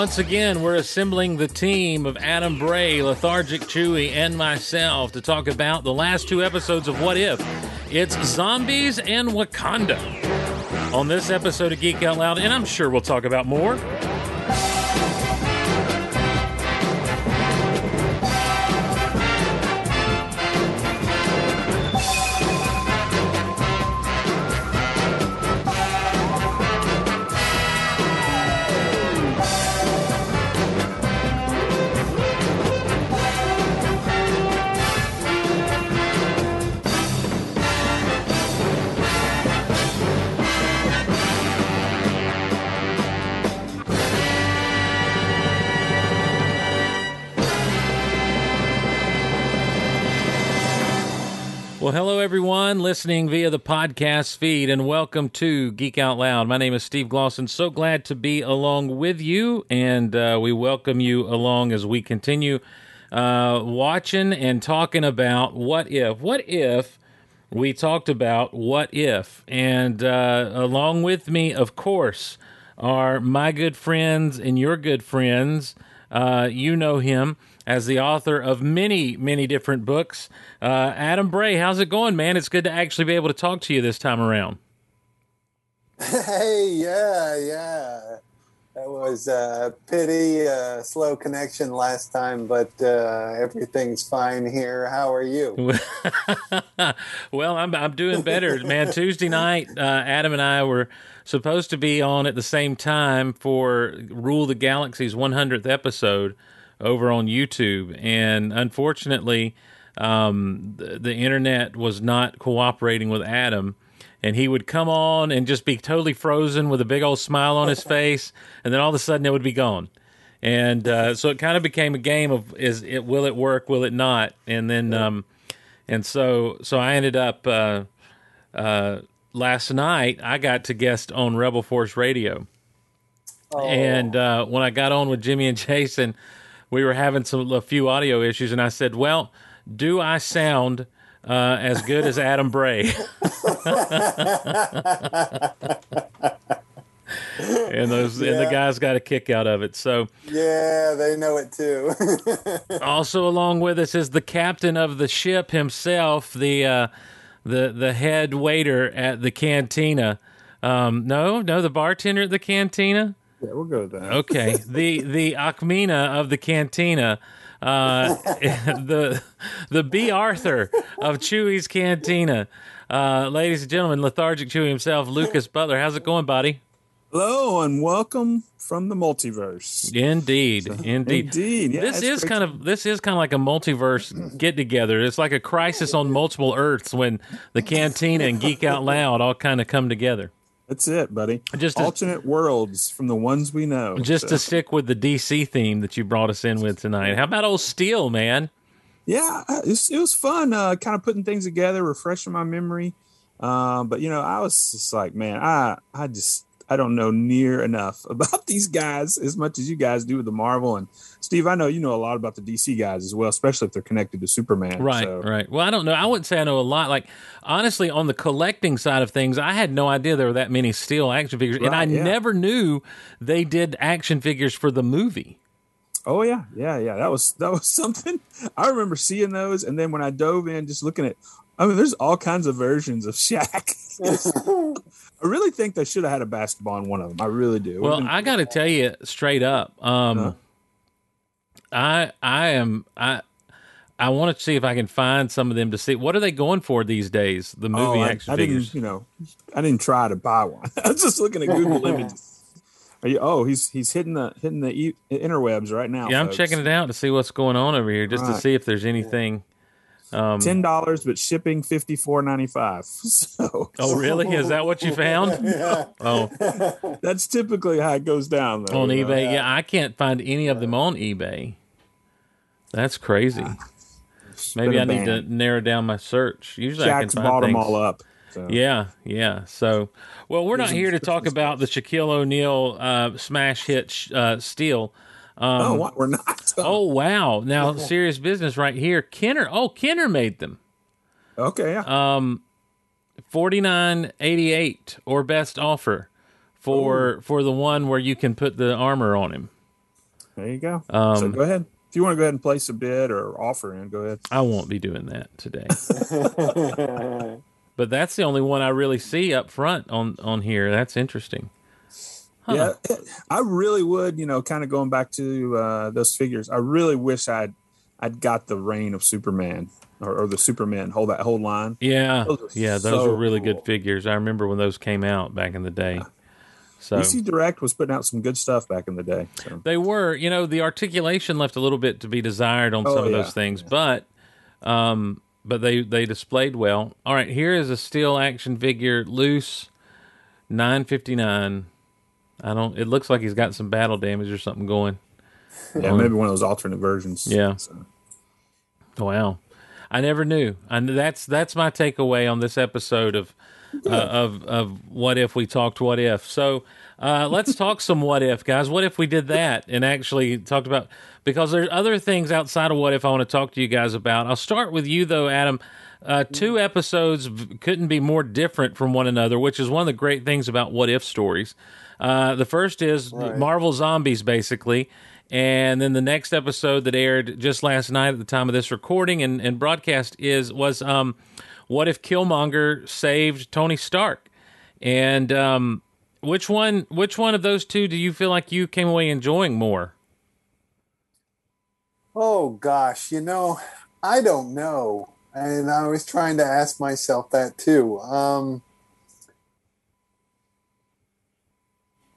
Once again, we're assembling the team of Adam Bray, Lethargic Chewy, and myself to talk about the last two episodes of What If. It's zombies and Wakanda. On this episode of Geek Out Loud, and I'm sure we'll talk about more. Listening via the podcast feed, and welcome to Geek Out Loud. My name is Steve Glosson. So glad to be along with you, and uh, we welcome you along as we continue uh, watching and talking about what if. What if we talked about what if, and uh, along with me, of course, are my good friends and your good friends. Uh, you know him as the author of many, many different books. Uh, Adam Bray, how's it going, man? It's good to actually be able to talk to you this time around. Hey, yeah, yeah. That was a pity, uh, slow connection last time, but uh, everything's fine here. How are you? well, I'm I'm doing better, man. Tuesday night, uh, Adam and I were supposed to be on at the same time for Rule the Galaxy's 100th episode over on YouTube, and unfortunately, um, the, the internet was not cooperating with Adam. And he would come on and just be totally frozen with a big old smile on his face, and then all of a sudden it would be gone. And uh, so it kind of became a game of is it will it work, will it not? And then um, and so so I ended up uh, uh, last night I got to guest on Rebel Force Radio, Oh, and uh, when I got on with Jimmy and Jason, we were having some a few audio issues, and I said, "Well, do I sound uh, as good as Adam Bray?" and those and the Yeah. guys got a kick out of it. So yeah, they know it too. also along with us is the captain of the ship himself, the uh, the the head waiter at the cantina. Um, no, no, the bartender at the cantina. Yeah, we'll go with that. Okay, the the Ackmena of the cantina, uh, the the Bea Arthur of Chewy's cantina. Uh, ladies and gentlemen, lethargic Chewy himself, Lucas Butler. How's it going, buddy? Hello and welcome from the multiverse. Indeed, indeed. Indeed, yeah, this is great kind of this is kind of like a multiverse get together. It's like a crisis on multiple Earths when the cantina and Geek Out Loud all kind of come together. That's it, buddy. Just to- alternate worlds from the ones we know. Just So, to stick with the DC theme that you brought us in with tonight. How about old Steel, man? yeah, uh, it was, it was fun. Uh, kind of putting things together, refreshing my memory. Um, but you know, I was just like, man, I I just I don't know near enough about these guys as much as you guys do with the Marvel and Steve. I know you know a lot about the DC guys as well, especially if they're connected to Superman. Right, so. right. Well, I don't know. I wouldn't say I know a lot. Like honestly, on the collecting side of things, I had no idea there were that many Steel action figures, and I yeah. never knew they did action figures for the movie. Oh yeah, yeah, yeah. That was that was something. I remember seeing those, and then when I dove in, just looking at. I mean, there's all kinds of versions of Shaq. I really think they should have had a basketball in one of them. I really do. Well, I got to tell you straight up, um, Huh? I I am I I want to see if I can find some of them to see what are they going for these days. The movie oh, I, action I figures. didn't, you know, I didn't try to buy one. I was just looking at Google images. Are you? Oh, he's he's hitting the hitting the e- interwebs right now. yeah, I'm checking it out to see what's going on over here, just to see if there's anything. Um, Ten dollars, but shipping fifty four ninety five. So, oh, really? Is that what you found? yeah. Oh, that's typically how it goes down. Though, on you know. eBay. Yeah, I can't find any of them on eBay. That's crazy. Maybe I been need to narrow down my search. Usually, I can Shaq's find bought them all up. So. Yeah, yeah. So, well, we're not Here's a here to talk about the Shaquille O'Neal uh, smash hit sh- uh, Steel. Um, Oh, what? We're not. oh, wow! Now, serious business right here. Kenner. Oh, Kenner made them. okay. Yeah. Um, forty nine eighty eight or best offer for for the one where you can put the armor on him. There you go. Um, so go ahead. If you want to go ahead and place a bid or offer in, go ahead. I won't be doing that today. but that's the only one I really see up front on on here. That's interesting. Huh. Yeah, I really would. You know, kind of going back to uh, those figures. I really wish I'd I'd got the reign of Superman or, or the Superman hold that whole line. Yeah, Those yeah, those so were really cool. good figures. I remember when those came out back in the day. So DC Direct was putting out some good stuff back in the day. So. they were, you know, the articulation left a little bit to be desired on Oh, some of yeah, those things, but um, but they they displayed well. All right, here is a steel action figure, loose, nine fifty nine. I don't. It looks like he's got some battle damage or something going. Yeah, maybe one of those alternate versions. Yeah. So, Wow, I never knew. And that's that's my takeaway on this episode of uh, of of what if we talked what if. So uh, let's talk some what if, guys. What if we did that and actually talked about because there's other things outside of what if I want to talk to you guys about. I'll start with you though, Adam. Uh, two episodes v- couldn't be more different from one another, which is one of the great things about what if stories. Uh, the first is Right. Marvel Zombies, basically. And then the next episode that aired just last night at the time of this recording and, and broadcast is was um, what if Killmonger saved Tony Stark? And um, which one which one of those two do you feel like you came away enjoying more? oh gosh, you know, I don't know, and I was trying to ask myself that too. Um,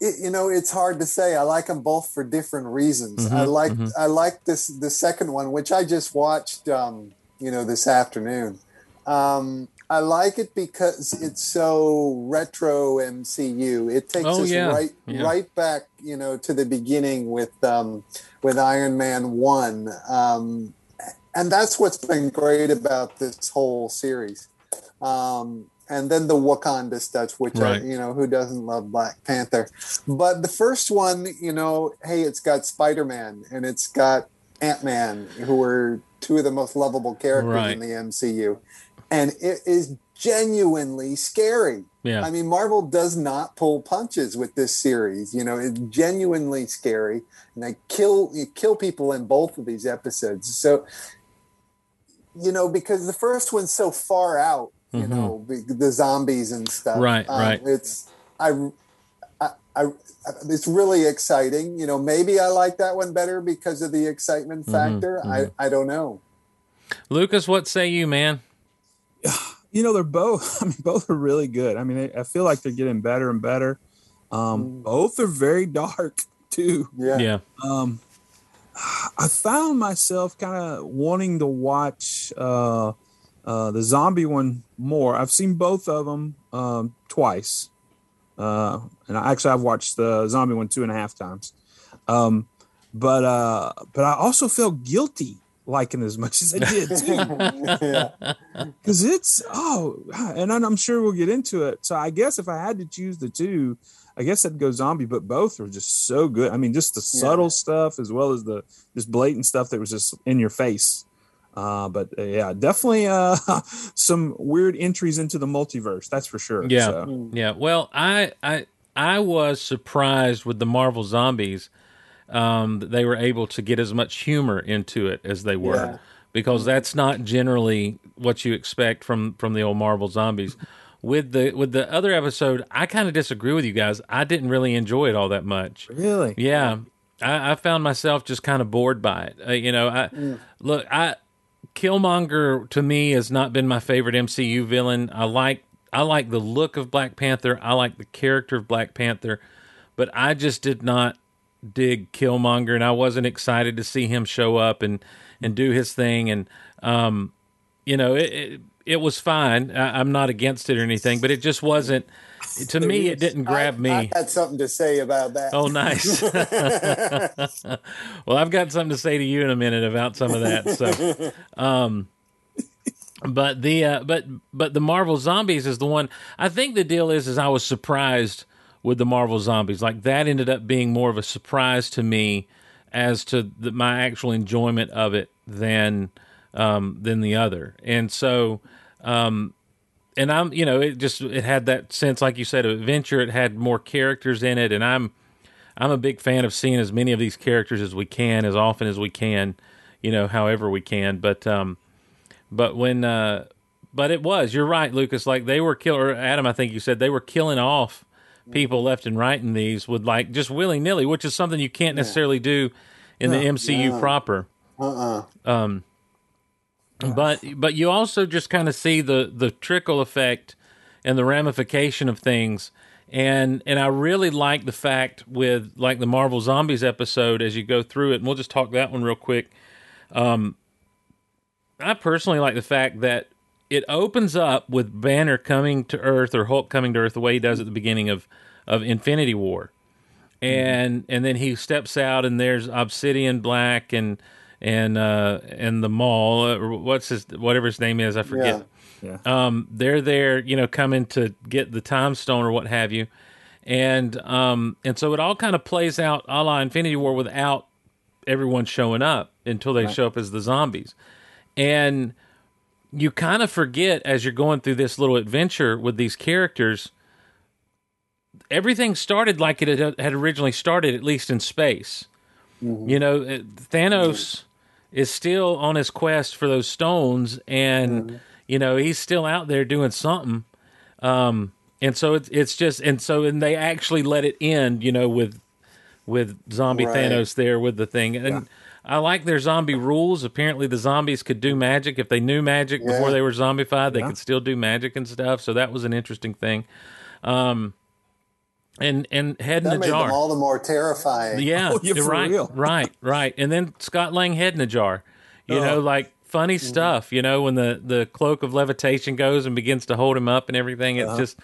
it, you know, it's hard to say. I like them both for different reasons. I Mhm, like mhm. I like this the second one, which I just watched. Um, you know, this afternoon. Um, I like it because it's so retro MCU. It takes Oh, us yeah, right yeah. right back, you know, to the beginning with um, with Iron Man one, um, and that's what's been great about this whole series. Um, and then the Wakanda stuff, which Right. I, you know, who doesn't love Black Panther? But the first one, you know, hey, it's got Spider Man and it's got Ant Man, who are two of the most lovable characters Right. in the MCU, and it is genuinely scary. Yeah. I mean, Marvel does not pull punches with this series. You know, it's genuinely scary, and they kill you kill people in both of these episodes. So, you know, because the first one's so far out, you Mhm. know, be- the zombies and stuff. Right, um, right. It's I, I, I, it's really exciting. You know, maybe I like that one better because of the excitement Mhm, factor. I, I don't know. Lucas, what say you, man? you know, they're both. I mean, both are really good. I mean, I, I feel like they're getting better and better. Um, Mm. both are very dark too. Yeah. Yeah. Um, I found myself kind of wanting to watch uh, uh, the zombie one more. I've seen both of them um, twice, uh, and I, actually I've watched the zombie one two and a half times. Um, but uh, but I also felt guilty liking it as much as I did too yeah. because it's oh and I'm sure we'll get into it so i guess if i had to choose the two i guess i'd go zombie but both are just so good i mean just the Yeah. subtle stuff as well as the just blatant stuff that was just in your face uh but uh, yeah definitely uh some weird entries into the multiverse that's for sure Yeah. So, Yeah, well, I I I was surprised with the Marvel Zombies um, that they were able to get as much humor into it as they were, Yeah. because that's not generally what you expect from from the old Marvel Zombies. With the with the other episode, I kind of disagree with you guys. I didn't really enjoy it all that much. really Yeah, I, I found myself just kind of bored by it. Uh, you know, I look, I Killmonger to me has not been my favorite MCU villain. I like I like the look of Black Panther. I like the character of Black Panther, but I just did not dig Killmonger, and I wasn't excited to see him show up and and do his thing. And um, you know, it it, it was fine. I, I'm not against it or anything, but it just wasn't. To me, it didn't grab I, me. I had something to say about that. Oh, nice. well, I've got something to say to you in a minute about some of that. So, um, but the uh, but but the Marvel Zombies is the one. I think the deal is is I was surprised with the Marvel Zombies. Like that ended up being more of a surprise to me as to the, my actual enjoyment of it than um, than the other. And so, um, and I'm you know it just it had that sense like you said of adventure. It had more characters in it, and I'm I'm a big fan of seeing as many of these characters as we can, as often as we can, you know, however we can. But um, but when uh, but it was you're right, Lucas. Like they were killing, or Adam, I think you said they were killing off people left and right in these with like just willy nilly, which is something you can't necessarily do in the MCU proper. Uh-uh. Um, but but you also just kind of see the the trickle effect and the ramification of things. And and I really like the fact with like the Marvel Zombies episode as you go through it, and we'll just talk that one real quick. Um, I personally like the fact that it opens up with Banner coming to Earth or Hulk coming to Earth the way he does at the beginning of of Infinity War, and and then he steps out and there's Obsidian Black and and uh and the mall or what's his whatever his name is I forget. Yeah. yeah. Um, they're there, you know, coming to get the time stone or what have you, and um and so it all kind of plays out a la Infinity War without everyone showing up until they show up as the zombies, and you kind of forget as you're going through this little adventure with these characters everything started like it had, originally started at least in space you know it- thanos is still on his quest for those stones and you know he's still out there doing something um and so it's it's just and so and they actually let it end you know with with zombie Right. thanos there with the thing and I like their zombie rules. Apparently, the zombies could do magic if they knew magic Yeah. before they were zombified. They Yeah. could still do magic and stuff. So that was an interesting thing. Um, and and head That in a made jar. them all the more terrifying. Yeah, Oh, yeah, for right, real. right, right. And then Scott Lang head in a jar. You know, Oh. like funny Mm-hmm. stuff. You know, when the the cloak of levitation goes and begins to hold him up and everything. It's Uh-huh. just.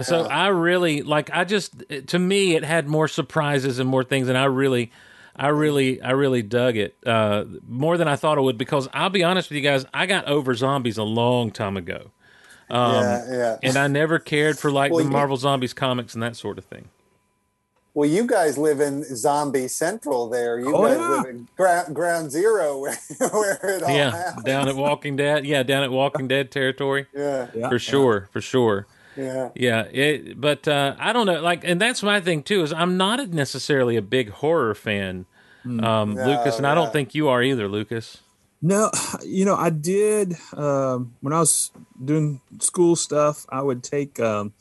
So I really like. I just to me it had more surprises and more things, and I really, I really, I really dug it uh, more than I thought it would. Because I'll be honest with you guys, I got over zombies a long time ago, yeah, yeah. and I never cared for like Well, the you- Marvel Zombies comics and that sort of thing. Well, you guys live in Zombie Central there. You Oh, guys yeah. live in ground, ground zero where, where it all yeah, happens. down at Walking Dead. Yeah, down at Walking Dead territory. Yeah, Yeah. for sure, for sure. yeah. Yeah, it, but uh, I don't know. Like, and that's my thing too. Is I'm not necessarily a big horror fan, um, No, Lucas, and I don't think you are either, Lucas. No, you know, I did um, when I was doing school stuff. I would take, um,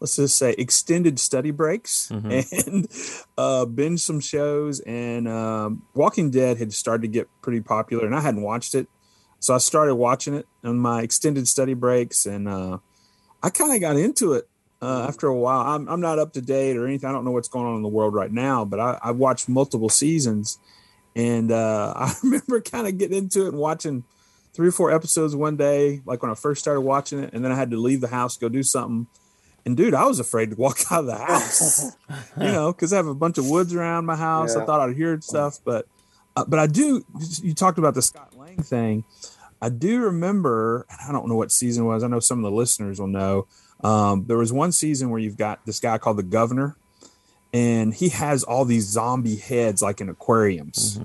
let's just say, extended study breaks and uh, binge some shows. And um, Walking Dead had started to get pretty popular, and I hadn't watched it, so I started watching it on my extended study breaks, and uh, I kind of got into it. Uh, after a while, I'm, I'm not up to date or anything. I don't know what's going on in the world right now, but I, I watched multiple seasons, and uh, I remember kind of getting into it and watching three or four episodes one day, like when I first started watching it, and then I had to leave the house, go do something. And dude, I was afraid to walk out of the house, you know, because I have a bunch of woods around my house. I thought I'd hear stuff, but uh, but I do. You talked about the Scott Lang thing. I do remember. I don't know what season it was. I know some of the listeners will know. Um, there was one season where you've got this guy called the Governor, and he has all these zombie heads like in aquariums.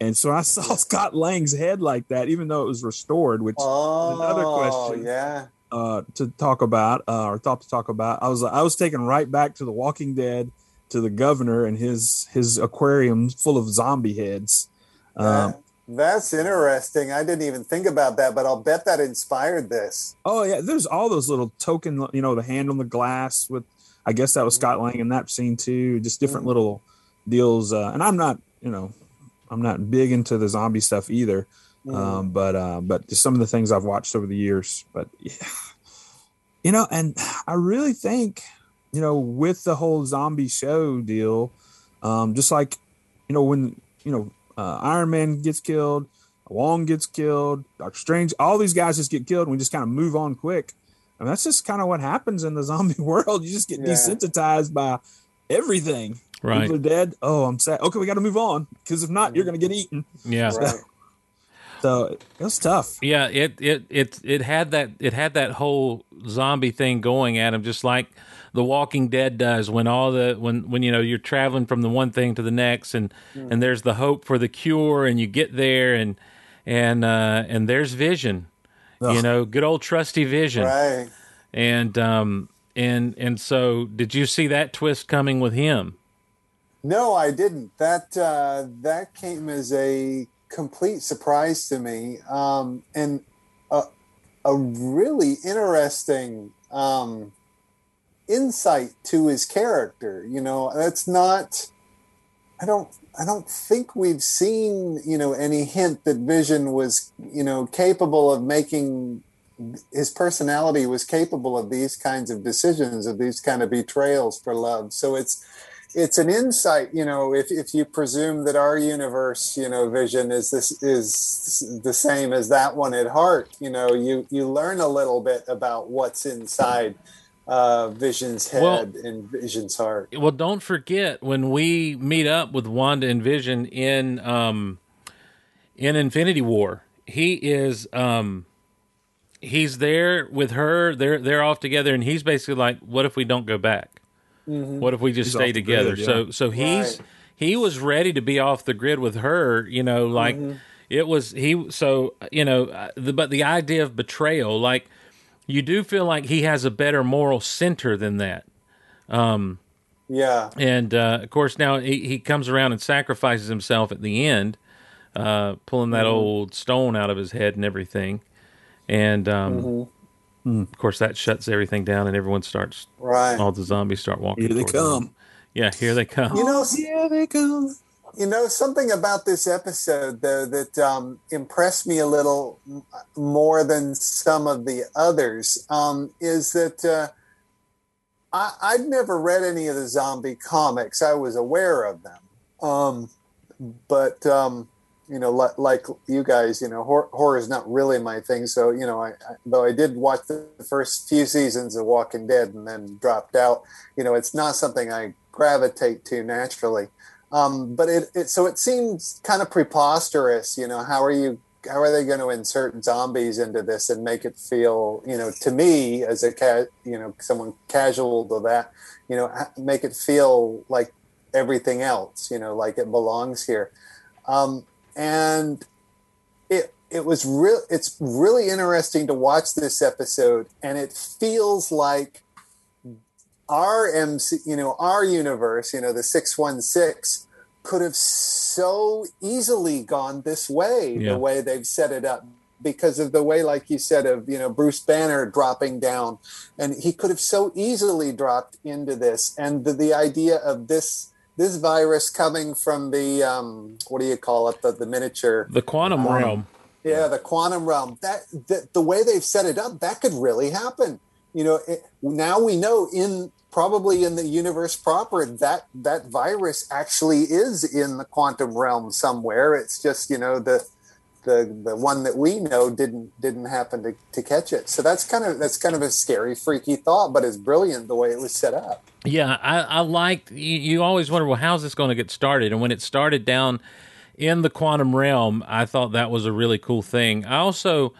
And so I saw Scott Lang's head like that, even though it was restored, which Oh, Another question. Yeah. uh, to talk about uh, or thought to talk about. I was I was taken right back to The Walking Dead, to the governor and his his aquarium full of zombie heads. Um, That- that's interesting. I didn't even think about that, but I'll bet that inspired this. oh yeah, there's all those little token, you know, the hand on the glass with. I guess that was Scott Lang in that scene too. Just different little deals. Uh, and I'm not, you know, I'm not big into the zombie stuff either. Um, but uh, but just some of the things I've watched over the years. But yeah, you know, and I really think, you know, with the whole zombie show deal, um, just like, you know, when you know uh, Iron Man gets killed, Wong gets killed, Doctor Strange, all these guys just get killed, and we just kind of move on quick. I And that's just kind of what happens in the zombie world. You just get Yeah. desensitized by everything. Right. People are dead. Oh, I'm sad. Okay, we got to move on because if not, you're going to get eaten. Yeah. Right. So it was tough. Yeah, it it it it had that it had that whole zombie thing going at him, just like The Walking Dead does. When all the when when you know you're traveling from the one thing to the next, and and there's the hope for the cure, and you get there, and and uh, and there's Vision, you know, good old trusty Vision, Right. and um and and so did you see that twist coming with him? No, I didn't. That uh, that came as a complete surprise to me, um, and a, a really interesting um, insight to his character. You know, that's not. I don't. I don't think we've seen you know any hint that Vision was you know capable of making his personality was capable of these kinds of decisions of these kind of betrayals for love. So it's it's an insight, you know, if, if you presume that our universe, you know, vision is this is the same as that one at heart, you know, you you learn a little bit about what's inside uh, Vision's head well, and Vision's heart. Well, don't forget when we meet up with Wanda and Vision in um, in Infinity War, he is um, he's there with her. They're they're off together, and he's basically like, "What if we don't go back?" Mm-hmm. What if we just He's stay together? Grid, yeah. So so he's right. he was ready to be off the grid with her. You know, like mm-hmm. it was he. So you know, uh, the, but the idea of betrayal, like you do feel like he has a better moral center than that. Um, yeah, and uh, of course now he, he comes around and sacrifices himself at the end, uh, pulling that mm-hmm. old stone out of his head and everything, and um, mm-hmm. Mm. Of course, that shuts everything down, and everyone starts. Right. All the zombies start walking. Here they come. Them. Yeah, here they come. You know, here they come. You know something about this episode though that um, impressed me a little more than some of the others um, is that uh, I, would never read any of the zombie comics. I was aware of them, um, but um, you know, like, like you guys, you know, horror, horror, is not really my thing. So, you know, I, I, though I did watch the first few seasons of Walking Dead and then dropped out, you know, it's not something I gravitate to naturally. Um, but it, it, so it seems kind of preposterous, you know, how are you, how are they going to insert zombies into this and make it feel, you know, to me as a cat, you know, someone casual to that, you know, make it feel like everything else, you know, like it belongs here. Um, and it it was real it's really interesting to watch this episode and it feels like our MC, you know, our universe, you know, the 616 could have so easily gone this way, yeah. the way they've set it up because of the way, like you said, of, you know, Bruce Banner dropping down. And he could have so easily dropped into this. And the, the idea of this, this virus coming from the um, what do you call it? The, the miniature the quantum um, realm. yeah the quantum realm. That, that the way they've set it up that could really happen. You know it, now we know in probably in the universe proper that that virus actually is in the quantum realm somewhere it's just you know the the the one that we know didn't didn't happen to, to catch it. So that's kind of that's kind of a scary, freaky thought, but it's brilliant the way it was set up. Yeah, I, I liked. You, you always wonder, well, how's this going to get started? And when it started down in the quantum realm, I thought that was a really cool thing. I also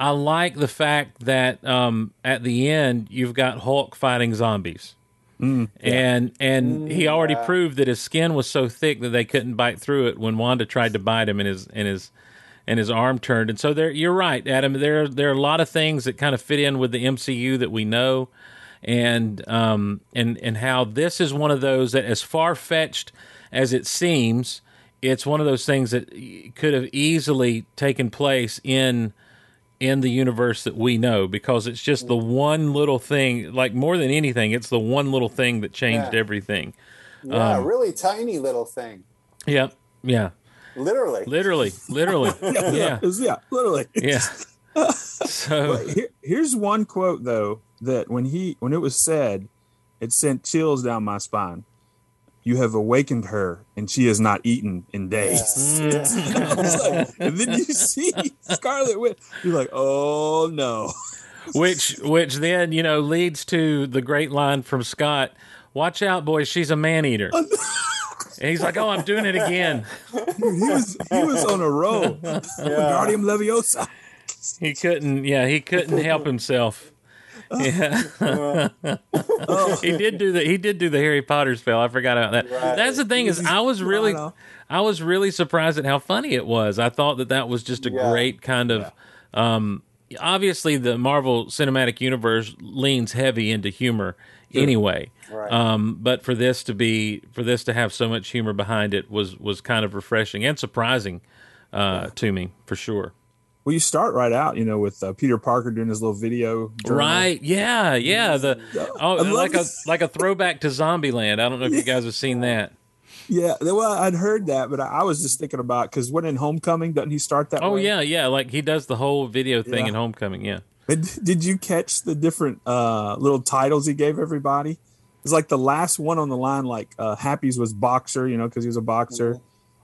I like the fact that um, at the end you've got Hulk fighting zombies. Mm, yeah. And and he already yeah. proved that his skin was so thick that they couldn't bite through it when Wanda tried to bite him in his in his and his arm turned. And so there, you're right, Adam. There, there are a lot of things that kind of fit in with the MCU that we know, and um, and and how this is one of those that, as far fetched as it seems, it's one of those things that could have easily taken place in in the universe that we know because it's just the one little thing like more than anything it's the one little thing that changed yeah. everything yeah um, really tiny little thing yeah yeah Literally. Literally. Literally. yeah. Yeah. yeah. Literally. Yeah. so here, here's one quote though that when he when it was said, it sent chills down my spine. You have awakened her, and she has not eaten in days. Yeah. Mm. like, and then you see Scarlet Witch. You're like, oh no. which which then you know leads to the great line from Scott. Watch out, boys! She's a man eater. And he's like, "Oh, I'm doing it again." Dude, he was he was on a roll. Yeah. Wingardium Leviosa. He couldn't. Yeah, he couldn't help himself. Yeah. he did do the he did do the Harry Potter spell. I forgot about that. Right. That's the thing is I was really I was really surprised at how funny it was. I thought that that was just a yeah. great kind of yeah. um obviously the Marvel Cinematic Universe leans heavy into humor anyway. Right. Um, but for this to be for this to have so much humor behind it was was kind of refreshing and surprising uh, to me for sure. Well, you start right out, you know, with uh, Peter Parker doing his little video. journal. Right? Yeah, yeah. The oh, I love like a like a throwback to Zombieland. I don't know if you guys have seen that. Yeah. Well, I'd heard that, but I, I was just thinking about because when in Homecoming, doesn't he start that? Oh way? yeah, yeah. Like he does the whole video thing Yeah. in Homecoming. Yeah. And did you catch the different uh, little titles he gave everybody? It's like the last one on the line, like uh, Happy's was boxer, you know, because he was a boxer.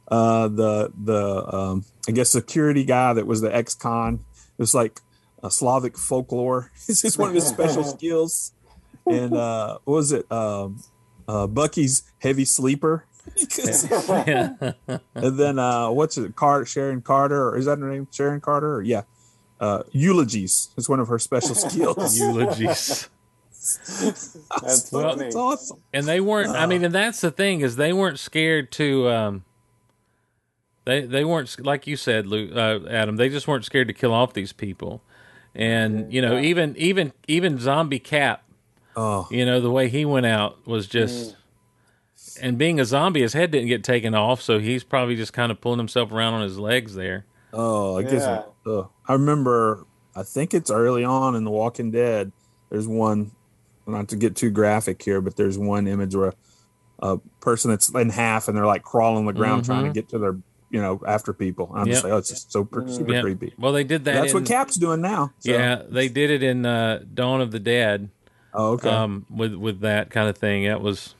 Uh, the the um, I guess security guy that was the ex-con. It was like a Slavic folklore. It's just one of his special skills. And uh, what was it? Um, uh, Bucky's heavy sleeper. Yeah. and then uh, what's it? Carter Sharon Carter, or is that her name? Sharon Carter? Or, yeah. Uh, eulogies is one of her special skills. Eulogies. That's Well, funny. Awesome. and they weren't i mean and that's the thing is they weren't scared to um they they weren't like you said Lou, uh, adam they just weren't scared to kill off these people and you know even even even zombie cap Oh, you know the way he went out was just and being a zombie his head didn't get taken off so he's probably just kind of pulling himself around on his legs there oh, I guess. Yeah. Uh, I remember. I think it's early on in The Walking Dead. There's one. Not to get too graphic here, but there's one image where a person that's in half and they're like crawling on the ground trying to get to their, you know, after people. I'm just like, oh, it's just so per- super yeah creepy. well they did that That's in- what Cap's doing now. so- yeah they did it in uh dawn of the dead Oh, okay. um, with with that kind of thing. That was,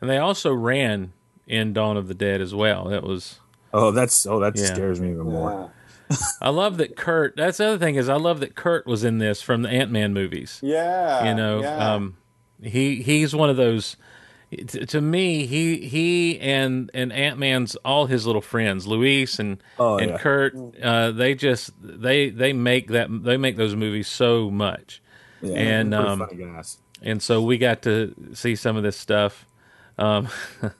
and they also ran in Dawn of the Dead as well. That was. oh, that's oh, that Yeah. scares me even more. Yeah. I love that Kurt. That's the other thing is I love that Kurt was in this from the Ant Man movies. Yeah. You know, yeah. um, he he's one of those. To, to me, he he and and Ant Man's all his little friends, Luis and Oh, and yeah. Kurt. Uh, they just they they make that they make those movies so much. Yeah, And, um, and so we got to see some of this stuff. Um,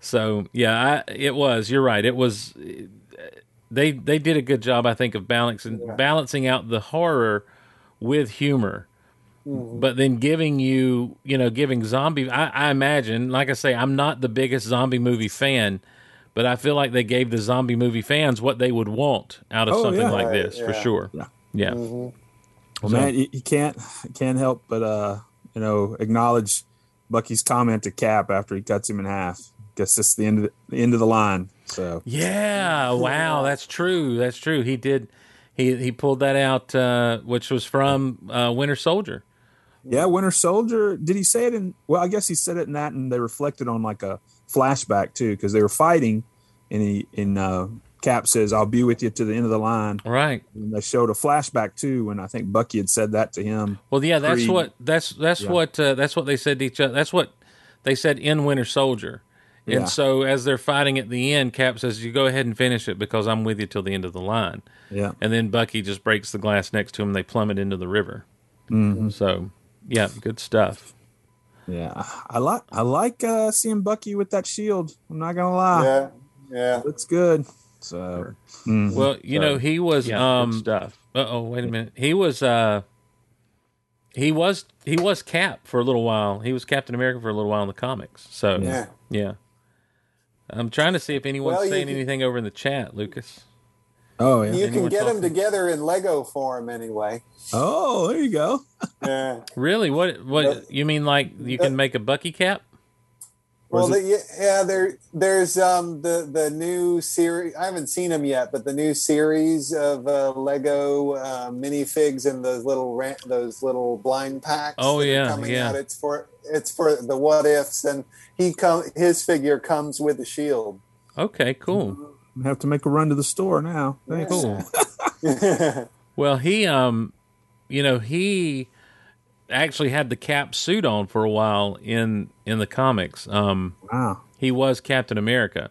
so yeah, I, it was. You're right. It was. They they did a good job, I think, of balancing balancing out the horror with humor, but then giving you you know giving zombie. I, I imagine, like I say, I'm not the biggest zombie movie fan. But I feel like they gave the zombie movie fans what they would want out of Oh, something yeah. like Right, this, for sure. Yeah. Yeah. Well, So- man, you, you can't can't help but uh, you know, acknowledge Bucky's comment to Cap after he cuts him in half. Guess this is the end of the, the end of the line. So Yeah, wow, that's true. That's true. He did. He he pulled that out, uh, which was from uh, Winter Soldier. Yeah, Winter Soldier. Did he say it in? Well, I guess he said it in that, and they reflected on like a flashback too, because they were fighting, and he in uh, Cap says, "I'll be with you to the end of the line." Right. And they showed a flashback too, when I think Bucky had said that to him. Well, yeah, that's what that's that's Yeah. what uh, that's what they said to each other. That's what they said in Winter Soldier. And Yeah. so as they're fighting at the end, Cap says, "You go ahead and finish it because I'm with you till the end of the line." Yeah, And then Bucky just breaks the glass next to him. And they plummet into the river. Mm-hmm. So, yeah, good stuff. yeah. I like I like uh, seeing Bucky with that shield. I'm not gonna lie, yeah. Yeah. looks good. So mhm. Well, you know, he was yeah, good um stuff. Uh oh, wait a minute. He was uh he was he was Cap for a little while. He was Captain America for a little while in the comics. So yeah. Yeah. I'm trying to see if anyone's Well, saying can- anything over in the chat, Lucas. Oh yeah. You can Anyone get them together in Lego form anyway. Oh, there you go. Yeah. Really? What what Uh, you mean like you can make a Bucky cap? Well, the, yeah, there, there's um the the new series. I haven't seen them yet, but the new series of uh, Lego uh, minifigs and those little ran- those little blind packs. Oh, yeah, coming yeah. out. It's for it's for the what ifs, and he come his figure comes with a shield. Okay, cool. I have to make a run to the store now. Thanks. Cool. Well, he um you know, he actually had the cap suit on for a while in in the comics. Um Wow. he was Captain America.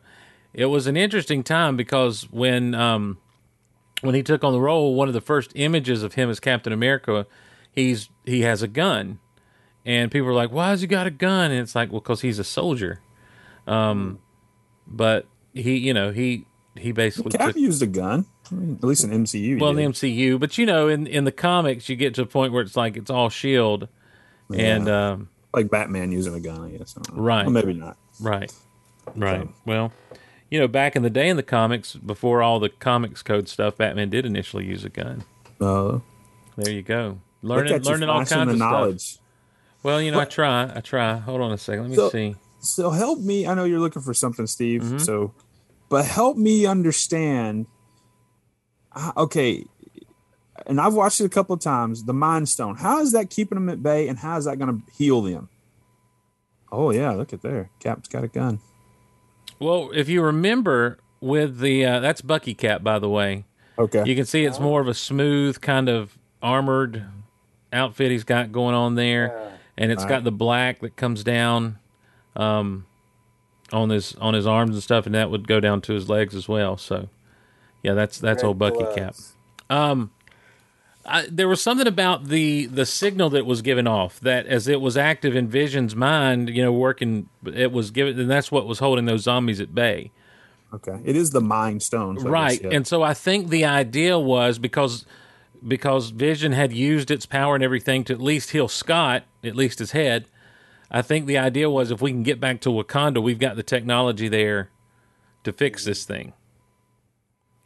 It was an interesting time because when um, when he took on the role, one of the first images of him as Captain America, he's he has a gun, and people are like, "Why has he got a gun?" And it's like, "Well, because he's a soldier." Um, but he, you know, he he basically Cap took, used a gun. I mean, at least in MCU. well, in the. MCU, but you know, in in the comics, you get to a point where it's like it's all Shield, and um, like Batman using a gun, I guess. I. Right. Well, maybe not. right, right. So- Well, you know, back in the day in the comics, before all the comics code stuff, Batman did initially use a gun. Uh, There you go, learning learning all kinds of stuff. knowledge. Well, you know, I try, I try. Hold on a second, let me So- see. So help me. I know you're looking for something, Steve. Mm-hmm. So, but help me understand. Okay, and I've watched it a couple of times. The Mind Stone. How is that keeping them at bay, and how is that going to heal them? Oh yeah, look at there. Cap's got a gun. Well, if you remember with the uh, that's Bucky Cap, by the way. Okay. You can see it's more of a smooth kind of armored outfit he's got going on there, and it's got the black that comes down um, on his on his arms and stuff, and that would go down to his legs as well. So, yeah, that's that's Red old Bucky gloves. Cap. Um, I, there was something about the the signal that was given off that as it was active in Vision's mind, you know, working, it was given, and that's what was holding those zombies at bay. Okay. It is the Mind Stone. so right guess, yeah. and so i think the idea was because because vision had used its power and everything to at least heal scott at least his head i think the idea was if we can get back to wakanda we've got the technology there to fix this thing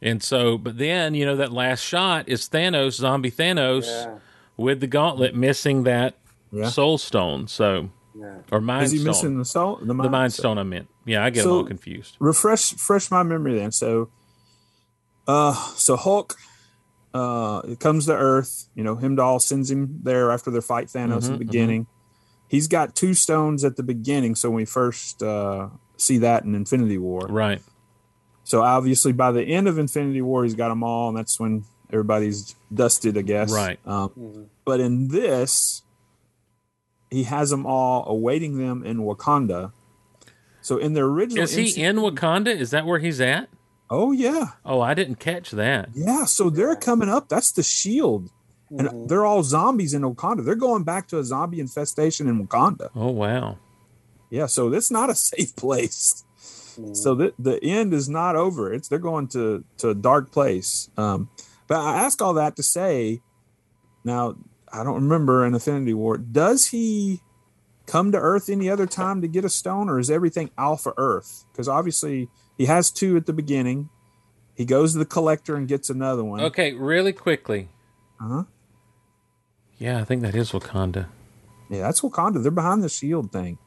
and so but then you know that last shot is thanos zombie thanos Yeah. with the gauntlet missing that Yeah. soul stone so Yeah. or mind is he stone missing the soul? The Mind, the mind stone i meant yeah i get So- them all confused refresh refresh my memory then. So uh so Hulk uh it comes to Earth, you know, Heimdall sends him there after their fight Thanos Mm-hmm, in the beginning. He's got two stones at the beginning, so when we first uh see that in Infinity War. right So obviously by the end of Infinity War he's got them all and that's when everybody's dusted, I guess. Right. Um but in this he has them all awaiting them in Wakanda. So in the original is he MCU in wakanda is that where he's at Oh yeah. Oh, I didn't catch that. Yeah, so they're coming up. That's the shield. And they're all zombies in Wakanda. They're going back to a zombie infestation in Wakanda. Oh, wow. Yeah, so it's not a safe place. So the the end is not over. It's they're going to to a dark place. Um, but I ask all that to say, now I don't remember in Infinity War. Does he come to Earth any other time to get a stone, or is everything Alpha Earth? Because obviously he has two at the beginning. He goes to the collector and gets another one. Okay, really quickly. Uh-huh. Yeah, I think that is Wakanda. Yeah, that's Wakanda. They're behind the shield thing.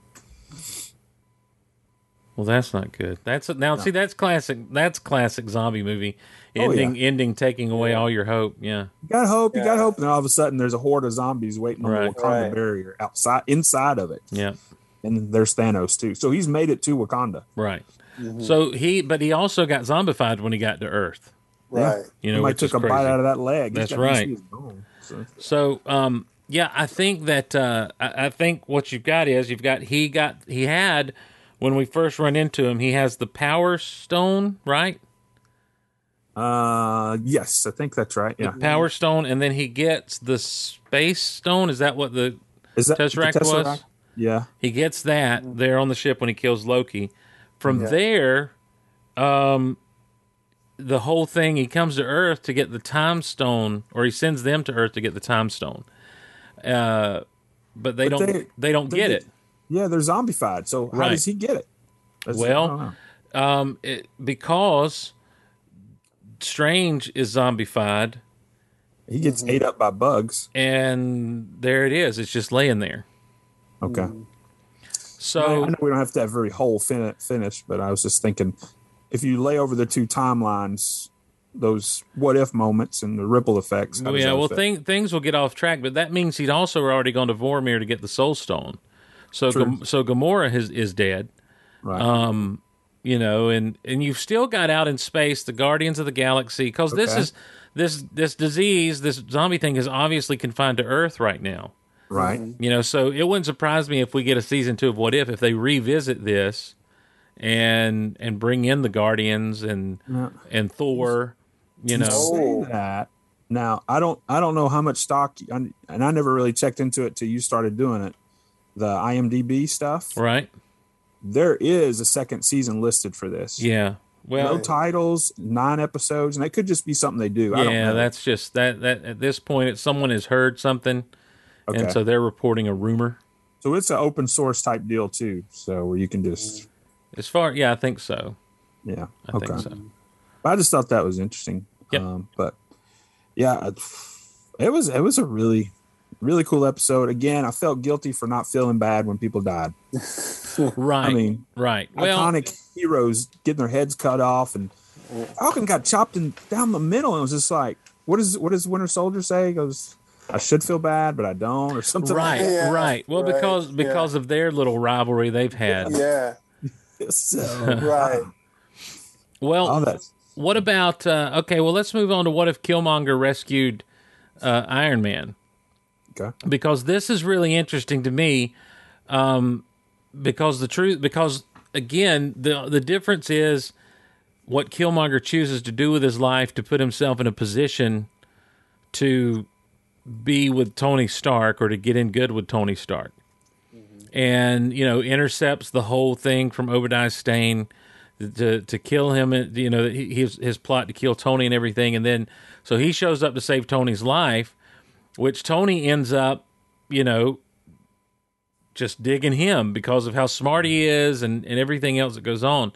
Well, that's not good. That's now see that's classic. That's classic zombie movie Oh, ending. Ending taking away all your hope. Yeah, You got hope. You got hope. And all of a sudden, there's a horde of zombies waiting on Right. the Wakanda Right. barrier outside, inside of it, yeah, and there's Thanos too. So he's made it to Wakanda. right. Mm-hmm. So he, but he also got zombified when he got to Earth. Right. You know, Somebody which is took a crazy. bite out of that leg. That's That's right. See his bone. So, So, um, yeah, I think that uh, I, I think what you've got is you've got he got he had when we first run into him, he has the Power Stone, right? uh, yes, I think that's right. Yeah. Power Stone, and then he gets the Space Stone. Is that what the Is that the Tesseract was? Yeah. He gets that there on the ship when he kills Loki. From there, um, the whole thing he comes to Earth to get the Time Stone, or he sends them to Earth to get the Time Stone. Uh, but they But don't. they- They, don't they get get- it. Yeah, they're zombified. So how Right. does he get it? That's- Well, don't. Um, it, because Strange is zombified, he gets Mm-hmm. ate up by bugs. and there it is. It's just laying there. Okay. So I know we don't have to have very whole fin- finish, but I was just thinking if you lay over the two timelines, those what if moments and the ripple effects. Well, does yeah, well, thing, things will get off track, but that means he'd also already gone to Vormir to get the Soul Stone. So. Gam- so Gamora is is dead. right. Um, you know, and and you've still got out in space the Guardians of the Galaxy because this is this this disease, this zombie thing is obviously confined to Earth right now. right. You know, so it wouldn't surprise me if we get a season two of What If if they revisit this and and bring in the Guardians and and Thor. You know. That. Now I don't I don't know how much stock and I never really checked into it till you started doing it. The IMDb stuff. right? There is a second season listed for this. Yeah. Well, no titles, nine episodes, and it could just be something they do. I don't yeah, that's just that. That at this point, it's someone has heard something, Okay. and so they're reporting a rumor. so it's an open source type deal too. So where you can just As far, yeah, I think so. yeah. I okay. think so. I just thought that was interesting. Yep. Um, but yeah, it was it was a really really cool episode. Again, I felt guilty for not feeling bad when people died. Right. I mean, right. Well, iconic heroes getting their heads cut off, and Falcon got chopped in, down the middle, and it was just like, what is what does Winter Soldier say? He goes, I should feel bad, but I don't, or something. right, Yeah, right. Well, right, because yeah. because of their little rivalry they've had. Yeah, Like so, right. Well, what about? Uh, okay, well, let's move on to what if Killmonger rescued uh, Iron Man? Okay. because this is really interesting to me um, because the truth because again the the difference is what Killmonger chooses to do with his life to put himself in a position to be with Tony Stark or to get in good with Tony Stark. And you know intercepts the whole thing from Obadiah Stane to to kill him. and, You know his his plot to kill Tony and everything, and then so he shows up to save Tony's life, which Tony ends up, you know, just digging him because of how smart he is and, and everything else that goes on.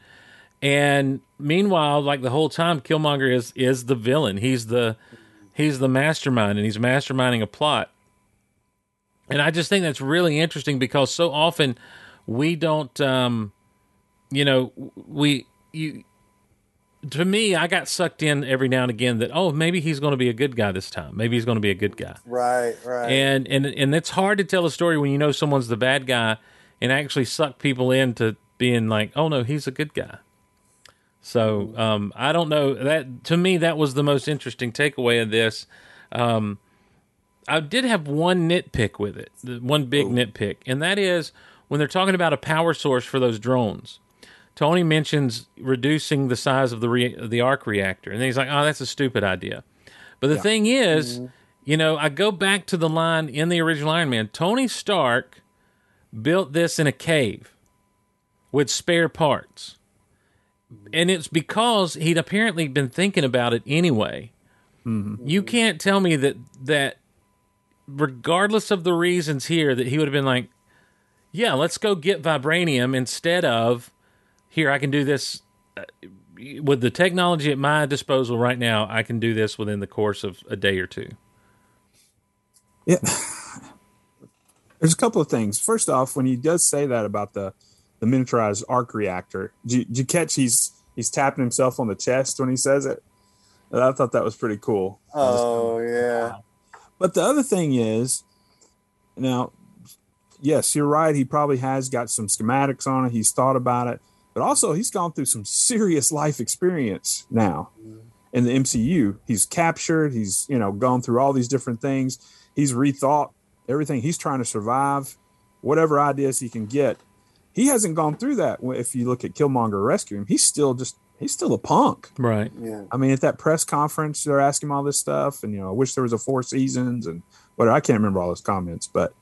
And meanwhile, like the whole time, Killmonger is is the villain. He's the he's the mastermind, and he's masterminding a plot. And I just think that's really interesting because so often we don't, um, you know, we you. To me, I got sucked in every now and again that oh maybe he's going to be a good guy this time. Maybe he's going to be a good guy Right, right. and and and it's hard to tell a story when you know someone's the bad guy and actually suck people into being like oh no he's a good guy so um, i don't know that to me that was the most interesting takeaway of this um, i did have one nitpick with it the one big nitpick and that is when they're talking about a power source for those drones tony mentions reducing the size of the re- the arc reactor and then he's like oh that's a stupid idea but the thing is, mm-hmm. you know, I go back to the line in the original Iron Man. Tony Stark built this in a cave with spare parts. And it's because he'd apparently been thinking about it anyway. Mm-hmm. You can't tell me that that regardless of the reasons here that he would have been like, yeah, let's go get vibranium instead of here I can do this uh, with the technology at my disposal right now, I can do this within the course of a day or two. Yeah. There's a couple of things. First off, when he does say that about the the miniaturized arc reactor, did you, did you catch he's he's tapping himself on the chest when he says it? I thought that was pretty cool. oh yeah. But the other thing is, now, yes, you're right. He probably has got some schematics on it. He's thought about it, but also he's gone through some serious life experience now mm-hmm. in the MCU. He's captured. He's you know gone through all these different things. He's rethought everything. He's trying to survive whatever ideas he can get. He hasn't gone through that. If you look at Killmonger rescue him, he's still just he's still a punk. Right. Yeah. I mean, at that press conference, they're asking him all this stuff, and you know, I wish there was a four seasons, and what I can't remember all his comments, but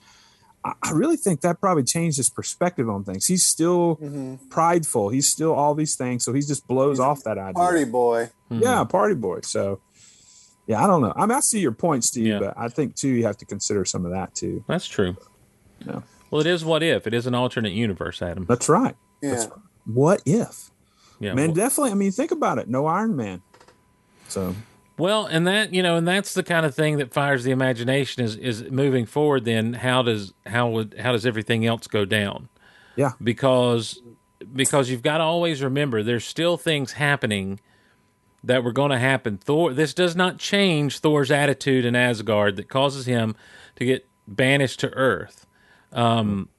I, I really think that probably changed his perspective on things. He's still mm-hmm. prideful. He's still all these things, so he just blows off that idea. Party boy. Hmm. yeah, party boy. So, yeah, I don't know. I mean, I see your point, Steve, Yeah. but I think too you have to consider some of that too. That's true. Yeah. Well, it is what if. It is an alternate universe, Adam. That's right. Yeah. What if? Yeah. Man, well, definitely. I mean, think about it. No Iron Man. So well, and that you know, and that's the kind of thing that fires the imagination. Is is moving forward. Then how does how would how does everything else go down? yeah, because because you've got to always remember there's still things happening that were going to happen. Thor this does not change Thor's attitude in Asgard that causes him to get banished to Earth. Um,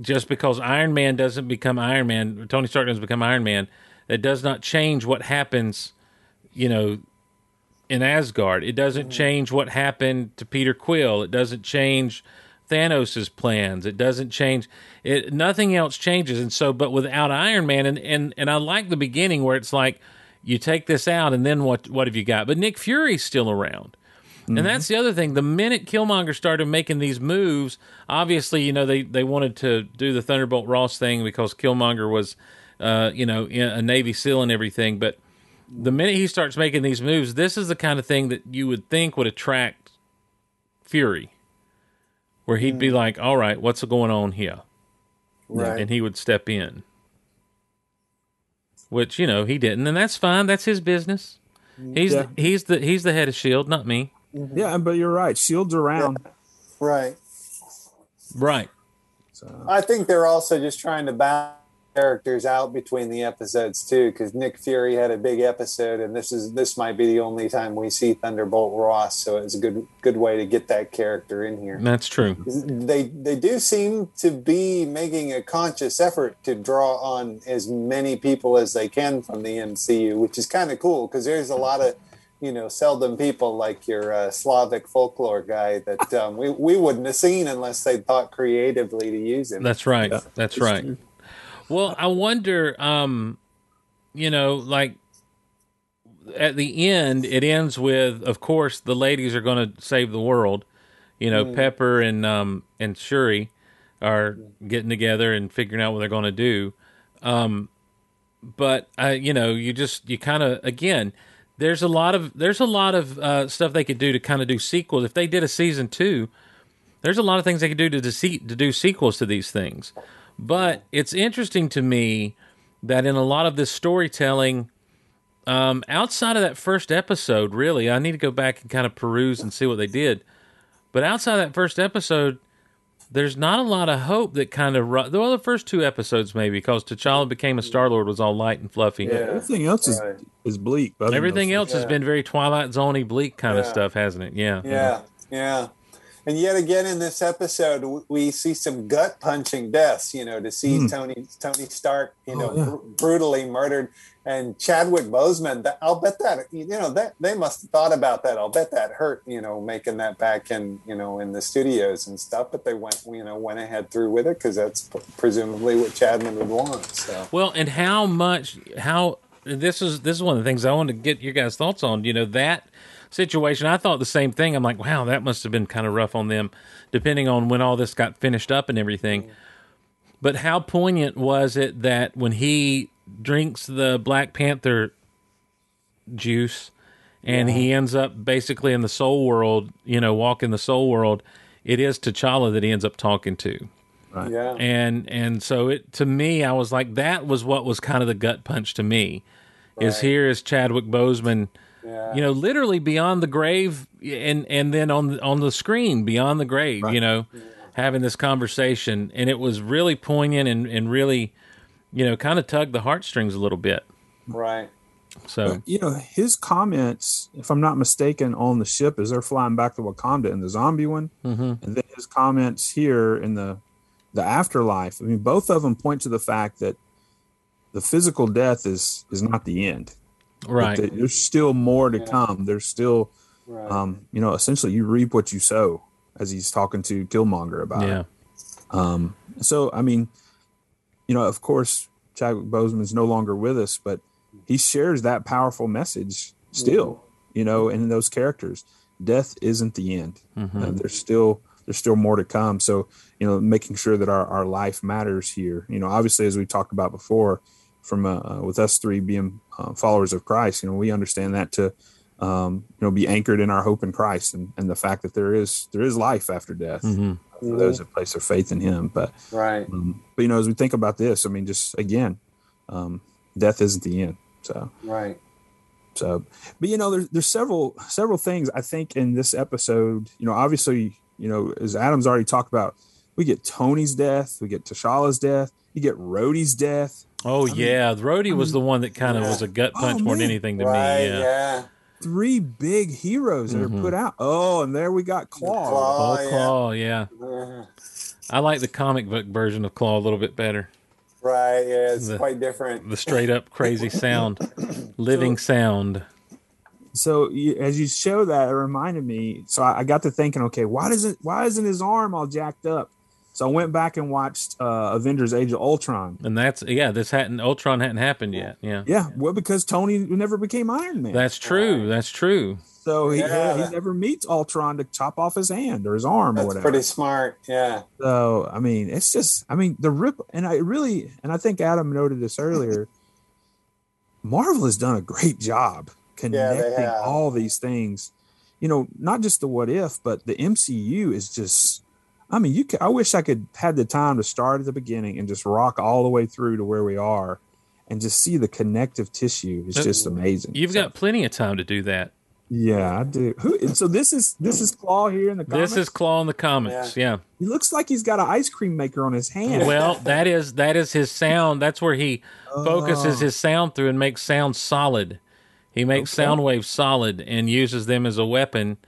just because Iron Man doesn't become Iron Man, Tony Stark doesn't become Iron Man, that does not change what happens, you know, in Asgard. It doesn't mm. change what happened to Peter Quill. It doesn't change Thanos' plans. It doesn't change it nothing else changes. And so but without Iron Man and, and, and I like the beginning where it's like you take this out and then what what have you got? But Nick Fury's still around. And that's the other thing. The minute Killmonger started making these moves, obviously, you know, they, they wanted to do the Thunderbolt Ross thing because Killmonger was uh, you know, a Navy SEAL and everything. But the minute he starts making these moves, this is the kind of thing that you would think would attract Fury, where he'd be like, "All right, what's going on here?" Right. and he would step in. Which you know he didn't, and that's fine. That's his business. He's Yeah. the, he's the he's the head of Shield, not me. Mm-hmm. Yeah, but you're right. Shield's around. right. Right. So, I think they're also just trying to balance characters out between the episodes too, because Nick Fury had a big episode, and this is this might be the only time we see Thunderbolt Ross, so it's a good good way to get that character in here. That's true. They they do seem to be making a conscious effort to draw on as many people as they can from the MCU, which is kind of cool because there's a lot of you know seldom people like your uh, Slavic folklore guy that um, we we wouldn't have seen unless they thought creatively to use him. That's right. Yeah. That's right. Well, I wonder, um, you know, like at the end, it ends with, of course, the ladies are going to save the world. You know, Pepper and um, and Shuri are getting together and figuring out what they're going to do. Um, but uh, you know, you just you kind of again, there's a lot of there's a lot of uh, stuff they could do to kind of do sequels. If they did a season two, there's a lot of things they could do to dece- to do sequels to these things. But it's interesting to me that in a lot of this storytelling, um, outside of that first episode, really, I need to go back and kind of peruse and see what they did. But outside that first episode, there's not a lot of hope that kind of ru- well, the first two episodes maybe because T'Challa became a Star Lord was all light and fluffy. Yeah. everything else is Right. is bleak. but Everything those else has been very Twilight Zoney, bleak kind of stuff, hasn't it? Yeah. Yeah, yeah. And yet again in this episode, we see some gut punching deaths. You know, to see Hmm. Tony Tony Stark, you Oh, know, yeah. br- brutally murdered, and Chadwick Boseman. That, I'll bet that you know that they must have thought about that. I'll bet that hurt. You know, making that back in you know in the studios and stuff. But they went you know went ahead through with it because that's p- presumably what Chadman would want. So Well, and how much how this is this is one of the things I wanted to get your guys' thoughts on. You know that situation. I thought the same thing. I'm like, wow, that must have been kind of rough on them, depending on when all this got finished up and everything. But how poignant was it that when he drinks the Black Panther juice and he ends up basically in the soul world, you know, walking the soul world, it is T'Challa that he ends up talking to. Right. yeah, and and so it to me i was like that was what was kind of the gut punch to me is here is chadwick boseman yeah, you know literally beyond the grave and and then on the, on the screen beyond the grave you know having this conversation. And it was really poignant and and really you know kind of tug the heartstrings a little bit right. so You know, his comments, if I'm not mistaken, on the ship as they're flying back to Wakanda in the zombie one, mhm. and then his comments here in the the afterlife. I mean, both of them point to the fact that the physical death is is not the end. Right there- there's still more to Yeah. come. There's still, Right. um, you know, essentially you reap what you sow, as he's talking to Killmonger about. it. yeah Um, so, I mean, you know, of course, Chadwick Boseman is no longer with us, but he shares that powerful message still, you know, in those characters. Death isn't the end. Mhm. Uh, there's still there's still more to come. So, you know, making sure that our, our life matters here. You know, obviously, as we talked about before, from uh, uh, with us three being uh, followers of Christ, you know, we understand that to um, you know be anchored in our hope in Christ and, and the fact that there is there is life after death Mhm. For those that place their faith in Him. But right. um, but you know, as we think about this, I mean, just again, um, death isn't the end. So Right. so, but you know, there's there's several several things I think in this episode. You know, obviously, you know, as Adam's already talked about, we get Tony's death, we get T'Challa's death, you get Rhodey's death. oh I mean- yeah Rhodey was the one that kind of Yeah. was a gut Oh, punch more than anything to Right. me yeah yeah. Three big heroes that Mhm. are put out. Oh, and there we got Klaw. Klaw. Oh, yeah. Klaw, yeah. Uh, I like the comic book version of Klaw a little bit better. Right. Yeah. It's The- quite different. The straight up crazy sound, living sound. So you, as you show that, it reminded me. So I, I got to thinking, okay, why doesn't why isn't his arm all jacked up? So I went back and watched uh, Avengers: Age of Ultron. And that's yeah, this hadn't Ultron hadn't happened yet. Yeah. Yeah, well, because Tony never became Iron Man. That's true. That's true. so he Yeah. he never meets Ultron to chop off his hand or his arm or whatever. pretty smart. Yeah. So I mean, it's just I mean the rip, and I really and I think Adam noted this earlier. Marvel has done a great job connecting have. all these things. You know, not just the what if, but the MCU is just. I mean, you. Can, I wish I could had the time to start at the beginning and just rock all the way through to where we are, and just see the connective tissue. It's Uh, just amazing. You've So, got plenty of time to do that. yeah, I do. Who? and So this is this is Klaw here in the comments. This is Klaw in the comics. Yeah. He looks like he's got an ice cream maker on his hand. Well, that is that is his sound. That's where he focuses Oh. his sound through and makes sound solid. He makes Okay. sound waves solid and uses them as a weapon.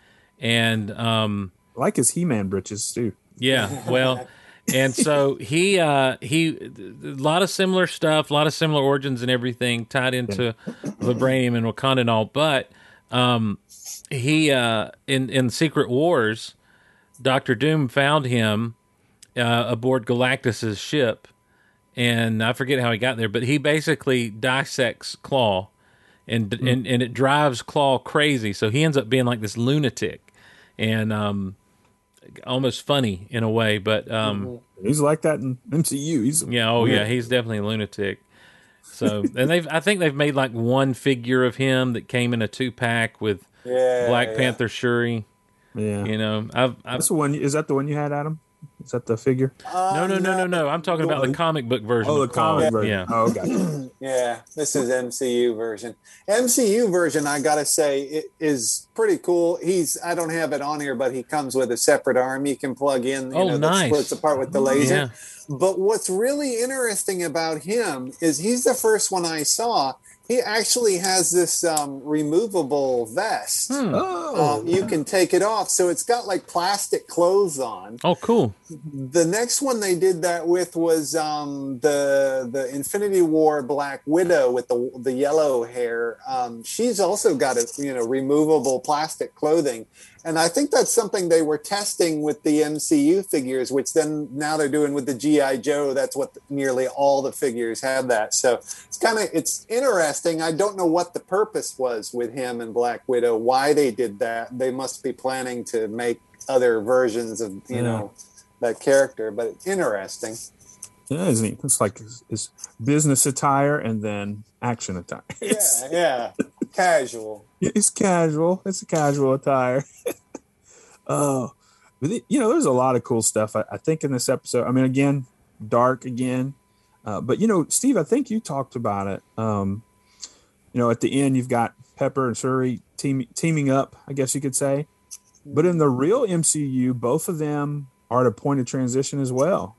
And um, I like his He-Man britches too. Yeah, well, and so he uh, he a lot of similar stuff, a lot of similar origins and everything tied into vibranium and Wakanda and all. But um, he uh, in in Secret Wars, Doctor Doom found him uh, aboard Galactus's ship, and I forget how he got there, but he basically dissects Klaw, and and and it drives Klaw crazy. So he ends up being like this lunatic, and um, almost funny in a way. But um, He's like that in MCU. He's yeah, oh yeah, he's definitely a lunatic. So and they've I think they've made like one figure of him that came in a two pack with Yeah. Black yeah. Panther Shuri. yeah. You know, I've, I've That's the one. Is that the one you had, Adam? Is that the figure? Uh, no no no no no. I'm talking about the comic book version. Oh, the of Klaw. comic version. Yeah. Oh, gotcha. Yeah, this is MCU version. MCU version, I gotta say, it is pretty cool. He's I don't have it on here, but he comes with a separate arm you can plug in. You Oh, know, nice. That splits apart with the laser. Yeah. But what's really interesting about him is he's the first one I saw. He actually has this um, removable vest. Hmm. Oh, Um, you can take it off, so it's got like plastic clothes on. Oh, cool. The next one they did that with was um, the the Infinity War Black Widow with the the yellow hair. Um, she's also got a you know removable plastic clothing, and I think that's something they were testing with the MCU figures, which then now they're doing with the GI Joe. That's what nearly all the figures have that. So it's kind of it's interesting. I don't know what the purpose was with him and Black Widow. Why they did that? They must be planning to make other versions of you Yeah. know that character, but it's interesting. yeah, isn't he? It's like his, his business attire and then action attire. Yeah, yeah, casual. it's casual. It's a casual attire. oh, but it- you know, there's a lot of cool stuff. I, I think in this episode. I mean, again, dark again. Uh, but you know, Steve, I think you talked about it. Um, you know, at the end, you've got Pepper and Shuri team, teaming up. I guess you could say. But in the real MCU, both of them are at a point of transition as well.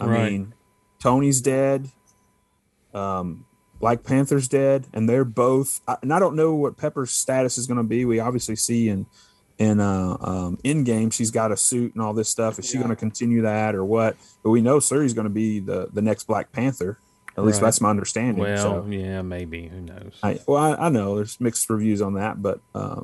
I Right. mean, Tony's dead. Um, Black Panther's dead, and they're both. And I don't know what Pepper's status is going to be. We obviously see in in uh, um, Endgame she's got a suit and all this stuff. Is she Yeah. going to continue that or what? But we know Shuri's going to be the the next Black Panther. At least Right. that's my understanding. Well, so. yeah, maybe. Who knows? I well, I, I know there's mixed reviews on that, but uh,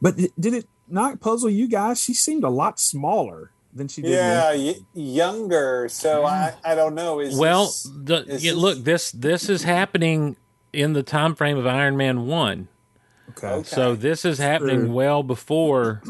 but did it not puzzle you guys? She seemed a lot smaller than she did. Yeah, y- younger. So I, I don't know. Is well, this- the, is yeah, this- look this this is happening in the time frame of Iron Man one. okay. Okay. So this is happening True. well before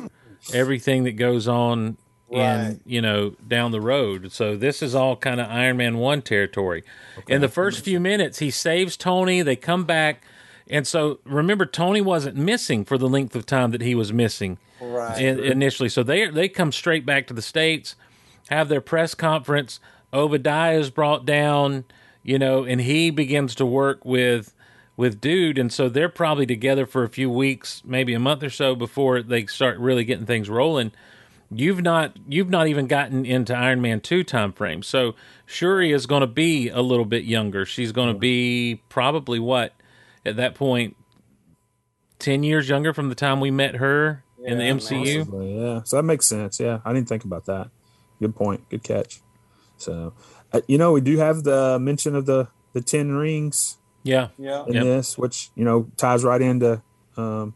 everything that goes on in Right. you know down the road. So this is all kind of Iron Man one territory. In the first few minutes, he saves Tony. They come back, and so remember, Tony wasn't missing for the length of time that he was missing right. in, initially. So they they come straight back to the states, have their press conference. Obadiah is brought down, you know, and he begins to work with with Dude, and so they're probably together for a few weeks, maybe a month or so before they start really getting things rolling. You've not you've not even gotten into Iron Man two time frame. So Shuri is going to be a little bit younger. She's going to be probably what at that 10 years younger from the time we met her in the MCU. Possibly, yeah. So that makes sense. Yeah, I didn't think about that. Good point. Good catch. So, uh, you know, we do have the mention of the the ten rings Yeah. yeah. in Yep. this, which you know ties right into um,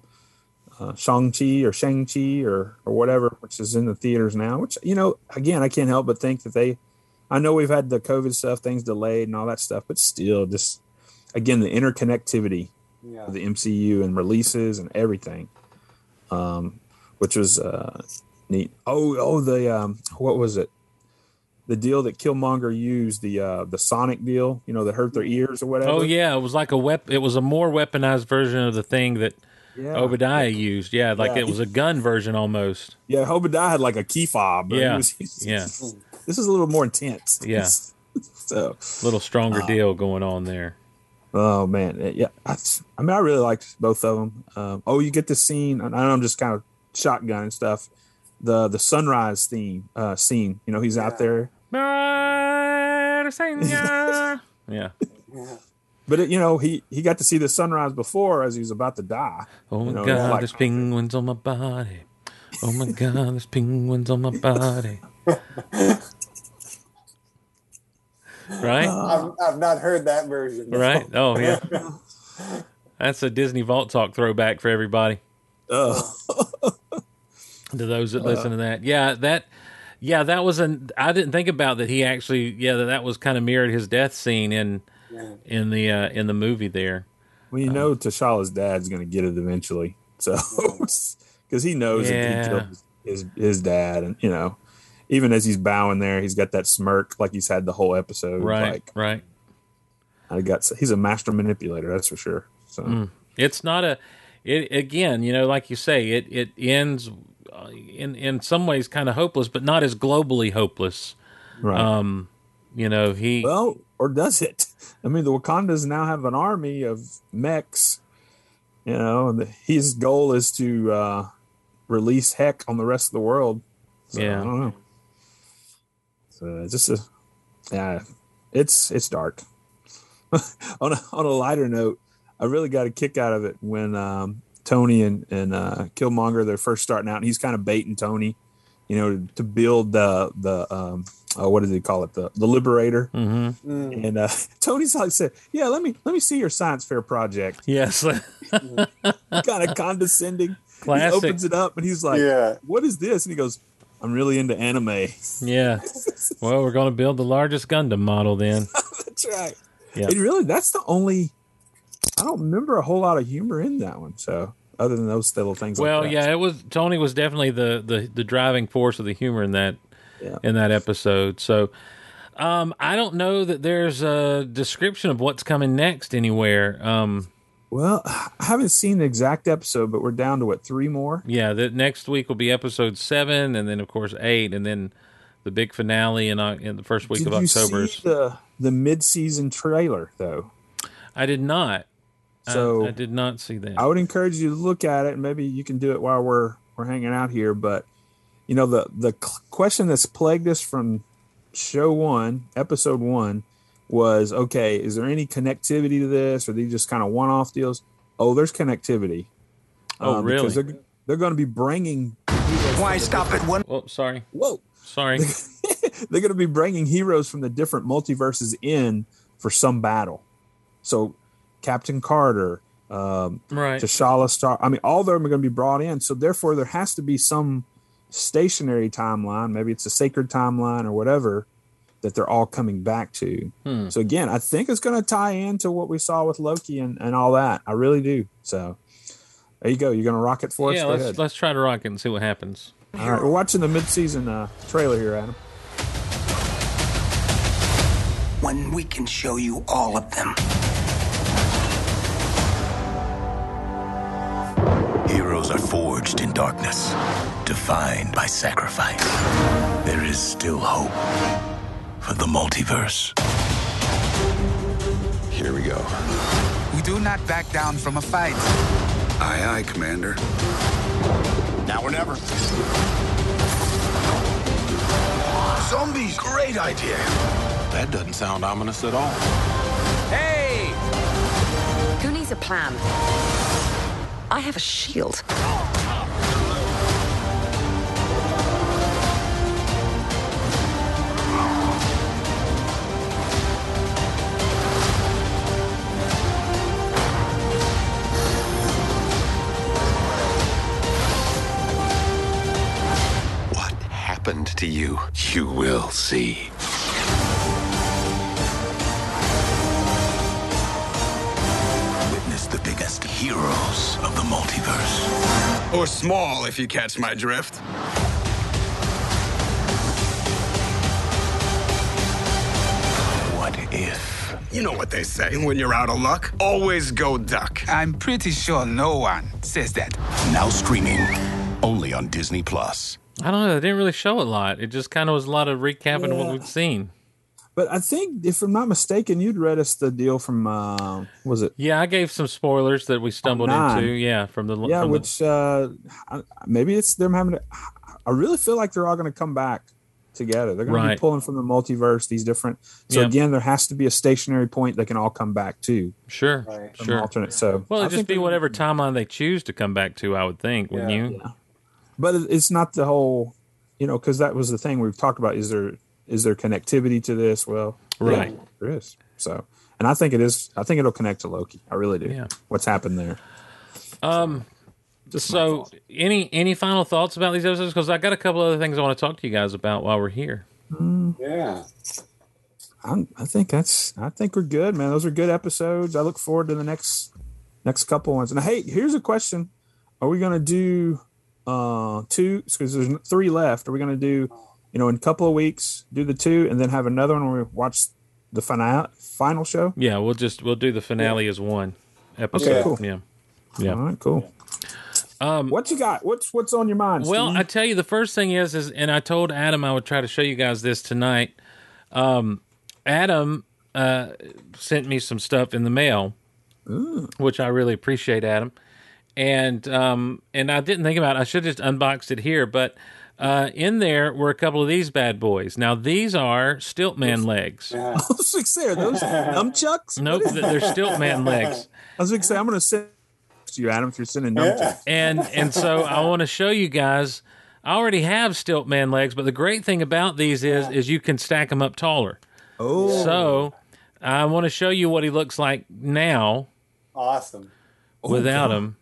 uh, Shang Chi or Shang Chi or or whatever, which is in the theaters now. Which you know, again, I can't help but think that they. I know we've had the COVID stuff, things delayed and all that stuff, but still, just again the interconnectivity Yeah. of the MCU and releases and everything, um, which was uh, neat. Oh, oh, the um, what was it? The deal that Killmonger used the uh, the Sonic deal, you know, that hurt their ears or whatever. Oh yeah, it was like a wep- It was a more weaponized version of the thing that yeah, Obadiah used. Yeah, like Yeah. it was a gun version almost. yeah. Obadiah had like a key fob. Yeah, was- yeah. This is a little more intense. Yeah. so, A little stronger deal going on there. Oh man, yeah. I, I mean, I really liked both of them. Um, oh, you get the scene. I know I'm just kind of shotgun and stuff. The the sunrise theme uh, scene. You know, he's out there. yeah. Yeah. But it, you know, he he got to see the sunrise before as he was about to die. Oh my You know, god, like- there's penguins on my body. Oh my god, there's penguins on my body. right? I've, I've not heard that version. Right? Oh yeah. That's a Disney Vault Talk throwback for everybody. Oh, To those that listen to that. Yeah, that yeah, that was an I didn't think about that he actually yeah, that, that was kind of mirrored his death scene in Yeah. in the uh in the movie there. well, you know, T'Challa's dad's going to get it eventually. So, because he knows Yeah. that he killed his his dad, and you know, even as he's bowing there, he's got that smirk like he's had the whole episode. Right, Like right. I got, he's a master manipulator, that's for sure. So, Mm. It's not a. It again, you know, like you say, it it ends uh, in in some ways kind of hopeless, but not as globally hopeless. right. Um, you know, he well, or does it? I mean, the Wakandas now have an army of mechs. You know, and the, his goal is to uh, release heck on the rest of the world. So, Yeah. I. So it's just a, yeah, it's it's dark. on a on a lighter note, I really got a kick out of it when um, Tony and and uh, Killmonger they're first starting out, and he's kind of baiting Tony, you know, to build the the um, uh, what does he call it the the Liberator. hmm Mm. And uh, Tony's like said, "Yeah, let me let me see your science fair project." yes, kind of condescending. He classic. opens it up and he's like, yeah. "What is this?" And he goes, "I'm really into anime." Yeah. Well, we're going to build the largest Gundam model then. that's right. Yeah. Really, that's the only. I don't remember a whole lot of humor in that one. So other than those little things. Well, like yeah, it was Tony was definitely the the the driving force of the humor in that Yeah. in that episode. So. Um, I don't know that there's a description of what's coming next anywhere. Um, Well, I haven't seen the exact episode, but we're down to what three more. Yeah, the next week will be episode seven, and then of course eight, and then the big finale in, uh, in the first week Did of you October. see the the mid season trailer though? I did not. So I, did not see that. I would encourage you to look at it. Maybe you can do it while we're we're hanging out here. But you know the the question that's plagued us from show one, episode one, was okay. Is there any connectivity to this? Or are these just kind of one off deals? Oh, there's connectivity. Oh, really? Because they're they're going to be bringing. Why stop at one? oh, sorry, Whoa. sorry. they're going to be bringing heroes from the different multiverses in for some battle. So, Captain Carter, um, right. T'Challa, Star. I mean, all of them are going to be brought in. So therefore, there has to be some stationary timeline. Maybe it's a sacred timeline or whatever that they're all coming back to. Hmm. So again, I think it's going to tie into what we saw with Loki and, and all that. I really do. So there you go. You're going to rock it for us. yeah, let's ahead. let's try to rock it and see what happens. All right, we're watching the mid-season uh, trailer here, Adam. When we can show you all of them. Heroes are forged in darkness, defined by sacrifice. There is still hope for the multiverse. Here we go. We do not back down from a fight. Aye, aye, Commander. Now or never. Zombies! Great idea. That doesn't sound ominous at all. Hey! Who needs a plan? I have a shield. To you. You will see. Witness the biggest heroes of the multiverse. Or small, if you catch my drift. What if? You know what they say when you're out of luck? Always go duck. I'm pretty sure no one says that. Now streaming only on Disney Plus. I don't know. They didn't really show a lot. It just kind of was a lot of recapping what we've seen. But I think, if I'm not mistaken, you'd read us the deal from uh, was it? Yeah, I gave some spoilers that we stumbled nine. into. Yeah, from the Yeah, from the- which uh, maybe it's them having. To, I really feel like they're all going to come back together. They're going to be pulling from the multiverse. These different. So Yeah. again, there has to be a stationary point they can all come back to. sure, Right. Sure. alternate. So Well, it'd just be whatever timeline they choose to come back to. I would think, wouldn't Yeah. You? but it's not the whole you know because that was the thing we've talked about is there is there connectivity to this well yeah, Right. there is so and i think it is i think it'll connect to loki i really do Yeah. what's happened there Um. Just So, any any final thoughts about these episodes? Because I got a couple other things I want to talk to you guys about while we're here. Yeah. I'm, i think that's i think we're good man those are good episodes i look forward to the next next couple ones and hey here's a question are we going to do uh two because there's three left are we going to do you know in a couple of weeks do the two and then have another one where we watch the final final show Yeah, we'll just we'll do the finale as one episode. Okay, cool. Yeah, yeah. All right, cool. Um, What you got? What's what's on your mind? Well, Steve? I tell you, the first thing is, is, and I told Adam I would try to show you guys this tonight. Um, Adam uh, sent me some stuff in the mail, which I really appreciate, Adam. And um, and I didn't think about it. I should have just unboxed it here, but uh, in there were a couple of these bad boys. Now these are Stiltman legs. I was like, say, are those nunchucks? Nope, they're Stiltman legs. I was going to say, I'm going to send to you, Adam, if you're sending nunchucks. and and so I want to show you guys. I already have Stiltman legs, but the great thing about these is is you can stack them up taller. Oh, So I want to show you what he looks like now Awesome. without him.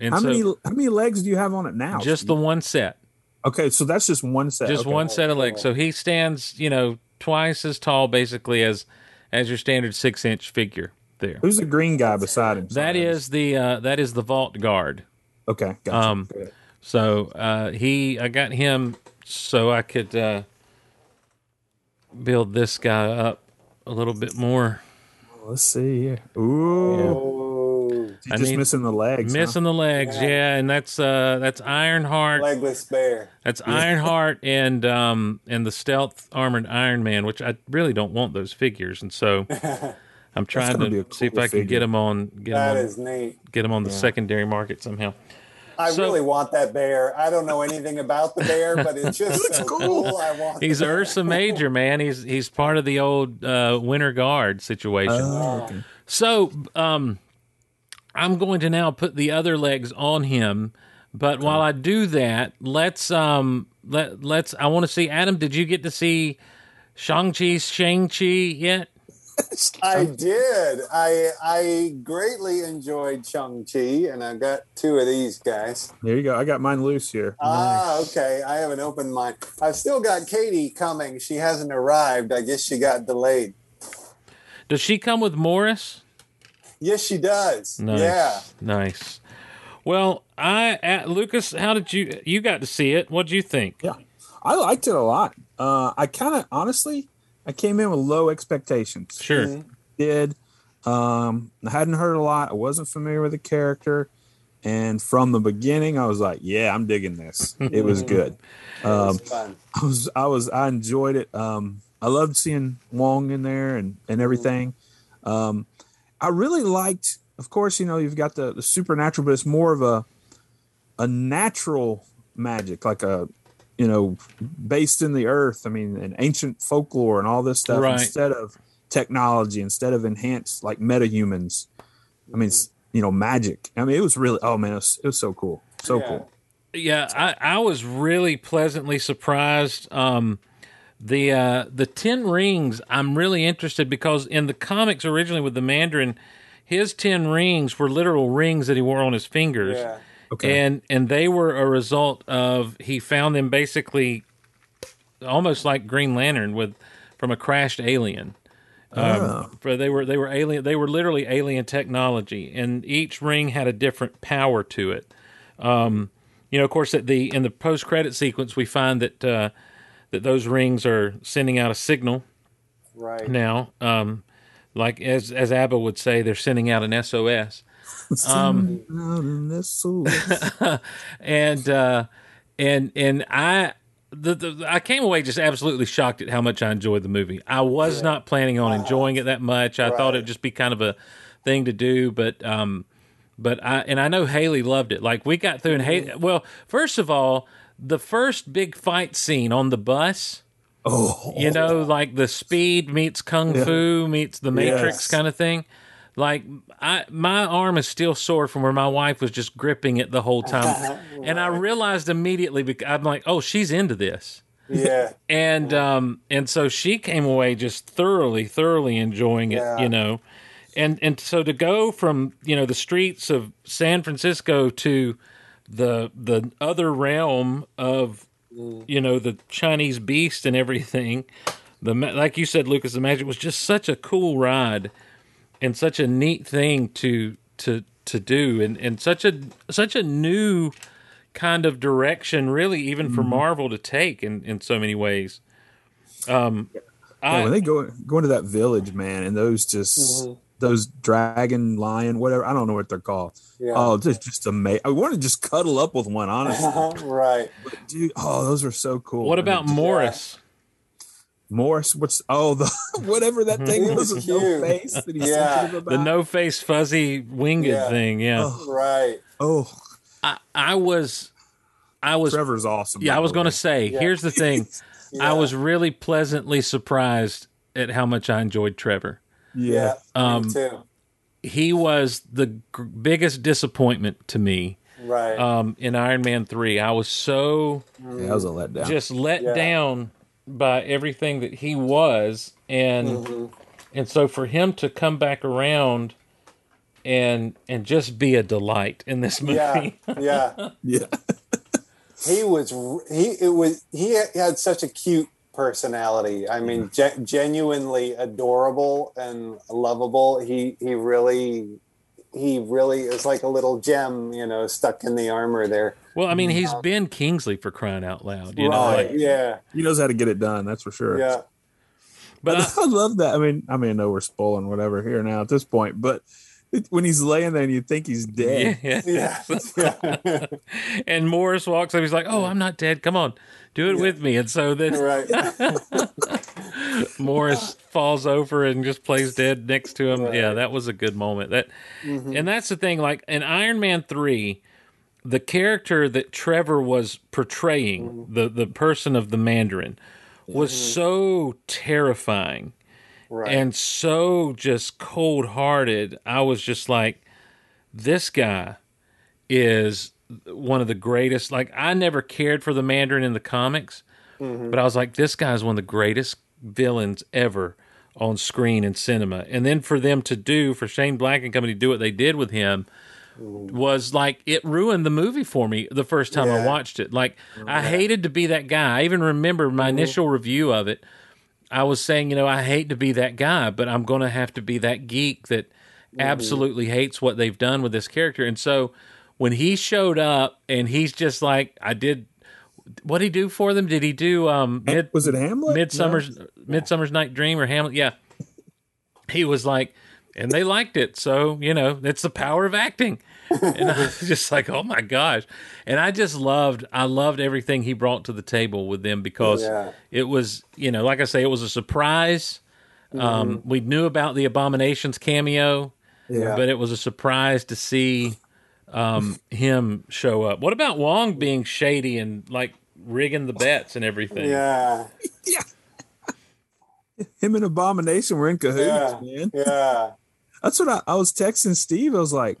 And how so many how many legs do you have on it now? just the one set, okay, so that's just one set. just okay. one set of legs. So he stands, you know, twice as tall basically as as your standard six inch figure. There. Who's the green guy beside him? That is the uh, that is the vault guard. okay. Gotcha. Um, So uh, he, I got him so I could uh, build this guy up a little bit more. Let's see here. Ooh, Oh, he's I just need- missing the legs. huh? Missing the legs, yeah, and that's uh, that's Ironheart. legless bear. That's Ironheart and um and the stealth armored Iron Man, which I really don't want those figures, and so I'm trying gonna be to a see if cool I can get them on get That them on, is neat. get 'em on the secondary market somehow. I So- really want that bear. I don't know anything about the bear, but it's just so cool. I want. He's. Ursa Major, man. He's he's part of the old uh, Winter Guard situation. Oh, okay. So, um, I'm going to now put the other legs on him. But while I do that, let's um let let's. I want to see Adam. Did you get to see Shang Chi Shang Chi yet? I did. I I greatly enjoyed Shang Chi, and I got two of these guys. There you go. I got mine loose here. Ah, okay. I haven't opened mine. I've still got Katy coming. She hasn't arrived. I guess she got delayed. Does she come with Morris? Yes, she does. Nice. Yeah. Nice. Well, I at Lucas, how did you you got to see it? What would you think? Yeah, I liked it a lot. Uh, I kind of honestly, I came in with low expectations. Sure. did. Um, I hadn't heard a lot. I wasn't familiar with the character, and from the beginning, I was like, "Yeah, I'm digging this. It was good. Um, It's fun. I was, I was, I enjoyed it. Um, I loved seeing Wong in there and and everything. Um, I really liked. Of course, you know you've got the the supernatural, but it's more of a a natural magic, like a you know based in the earth. I mean, and ancient folklore and all this stuff Right. instead of technology, instead of enhanced like metahumans. I mean, it's, you know, magic. I mean, it was really. Oh man, it was, it was so cool, so Yeah. cool. Yeah, I, I was really pleasantly surprised. Um, the uh, the ten rings, I'm really interested because in the comics originally with the Mandarin, his ten rings were literal rings that he wore on his fingers, Yeah. Okay. and and they were a result of he found them basically almost like Green Lantern with from a crashed alien. Um, For they were they were alien they were literally alien technology, and each ring had a different power to it. Um, you know, of course, at the in the post credit sequence, we find that uh, that those rings are sending out a signal Right. now. Um, like as as Abba would say, they're sending out an SOS. Um, and uh, and and I the, the I came away just absolutely shocked at how much I enjoyed the movie. I was not planning on enjoying it that much. I thought it'd just be kind of a thing to do, but um, but I and I know Haley loved it. Like we got through and Haley. Well, first of all, the first big fight scene on the bus. Oh, You know, like the speed meets kung fu meets the Matrix Yes. kind of thing. Like I, my arm is still sore from where my wife was just gripping it the whole time, and I realized immediately. Because I'm like, oh, she's into this, Yeah. and um, and so she came away just thoroughly, thoroughly enjoying it. Yeah. You know, and and so to go from you know the streets of San Francisco to the the other realm of you know the Chinese beast and everything. The like you said, Lucas, the magic was just such a cool ride and such a neat thing to to to do, and and such a such a new kind of direction, really, even for Marvel to take in in so many ways. Um, Yeah, I, when they go go into that village, man, and those just those dragon, lion, whatever I don't know what they're called. Yeah. Oh, just just amazing. I want to just cuddle up with one, honestly, right. dude. Oh, those are so cool. what man. about Morris? Morris? What's oh the whatever that thing He was was with no face that he's Yeah. about. The no face fuzzy winged Yeah. thing, yeah. Oh. Right. oh, I, I was, I was Trevor's awesome. Yeah, I was the gonna say, here's the thing. I was really pleasantly surprised at how much I enjoyed Trevor. Yeah, Yeah. Um, me too. He was the g- biggest disappointment to me Right. um, in Iron Man 3. I was so yeah, that was a letdown. just let Yeah. down by everything that he was and Mm-hmm. and so for him to come back around and and just be a delight in this movie. yeah. Yeah. yeah, he was he it was he had such a cute personality i mean ge- genuinely adorable and lovable he he really he really is like a little gem you know stuck in the armor there Well, I mean, he's um, Ben Kingsley for crying out loud, you know. right Like, yeah he knows how to get it done. That's for sure. yeah but I, uh, I love that. I mean, I mean, I know we're spoiling whatever here now at this point, but when he's laying there and you think he's dead, yeah. yeah yeah and Morris walks up. He's like, "Oh, I'm not dead. Come on, do it with me." And so then right Morris falls over and just plays dead next to him. Yeah, that was a good moment. That, mm-hmm. and that's the thing. Like in Iron Man three, the character that Trevor was portraying, mm-hmm. the the person of the Mandarin, was mm-hmm. so terrifying right and so just cold hearted. I was just like, this guy is one of the greatest. Like, I never cared for the Mandarin in the comics, mm-hmm. but I was like, this guy's one of the greatest villains ever on screen in cinema. And then for them to do, for Shane Black and company to do what they did with him, mm. was like it ruined the movie for me the first time I watched it. Like I hated to be that guy. I even remember my mm-hmm. initial review of it. I was saying, you know, I hate to be that guy, but I'm going to have to be that geek that mm-hmm. absolutely hates what they've done with this character. And so when he showed up and he's just like, I did, what did he do for them? Did he do um, mid, was it Hamlet? Midsummer's Midsummer's Night Dream or Hamlet? Yeah. He was like, and they liked it. So, you know, it's the power of acting. And I was just like, oh my gosh. And I just loved, I loved everything he brought to the table with them because Yeah. it was, you know, like I say, it was a surprise. Um, we knew about the Abominations cameo, Yeah. but it was a surprise to see um, him show up. What about Wong being shady and like rigging the bets and everything? yeah yeah. Him and Abomination were in cahoots, yeah man. yeah That's what I, I was texting Steve. I was like,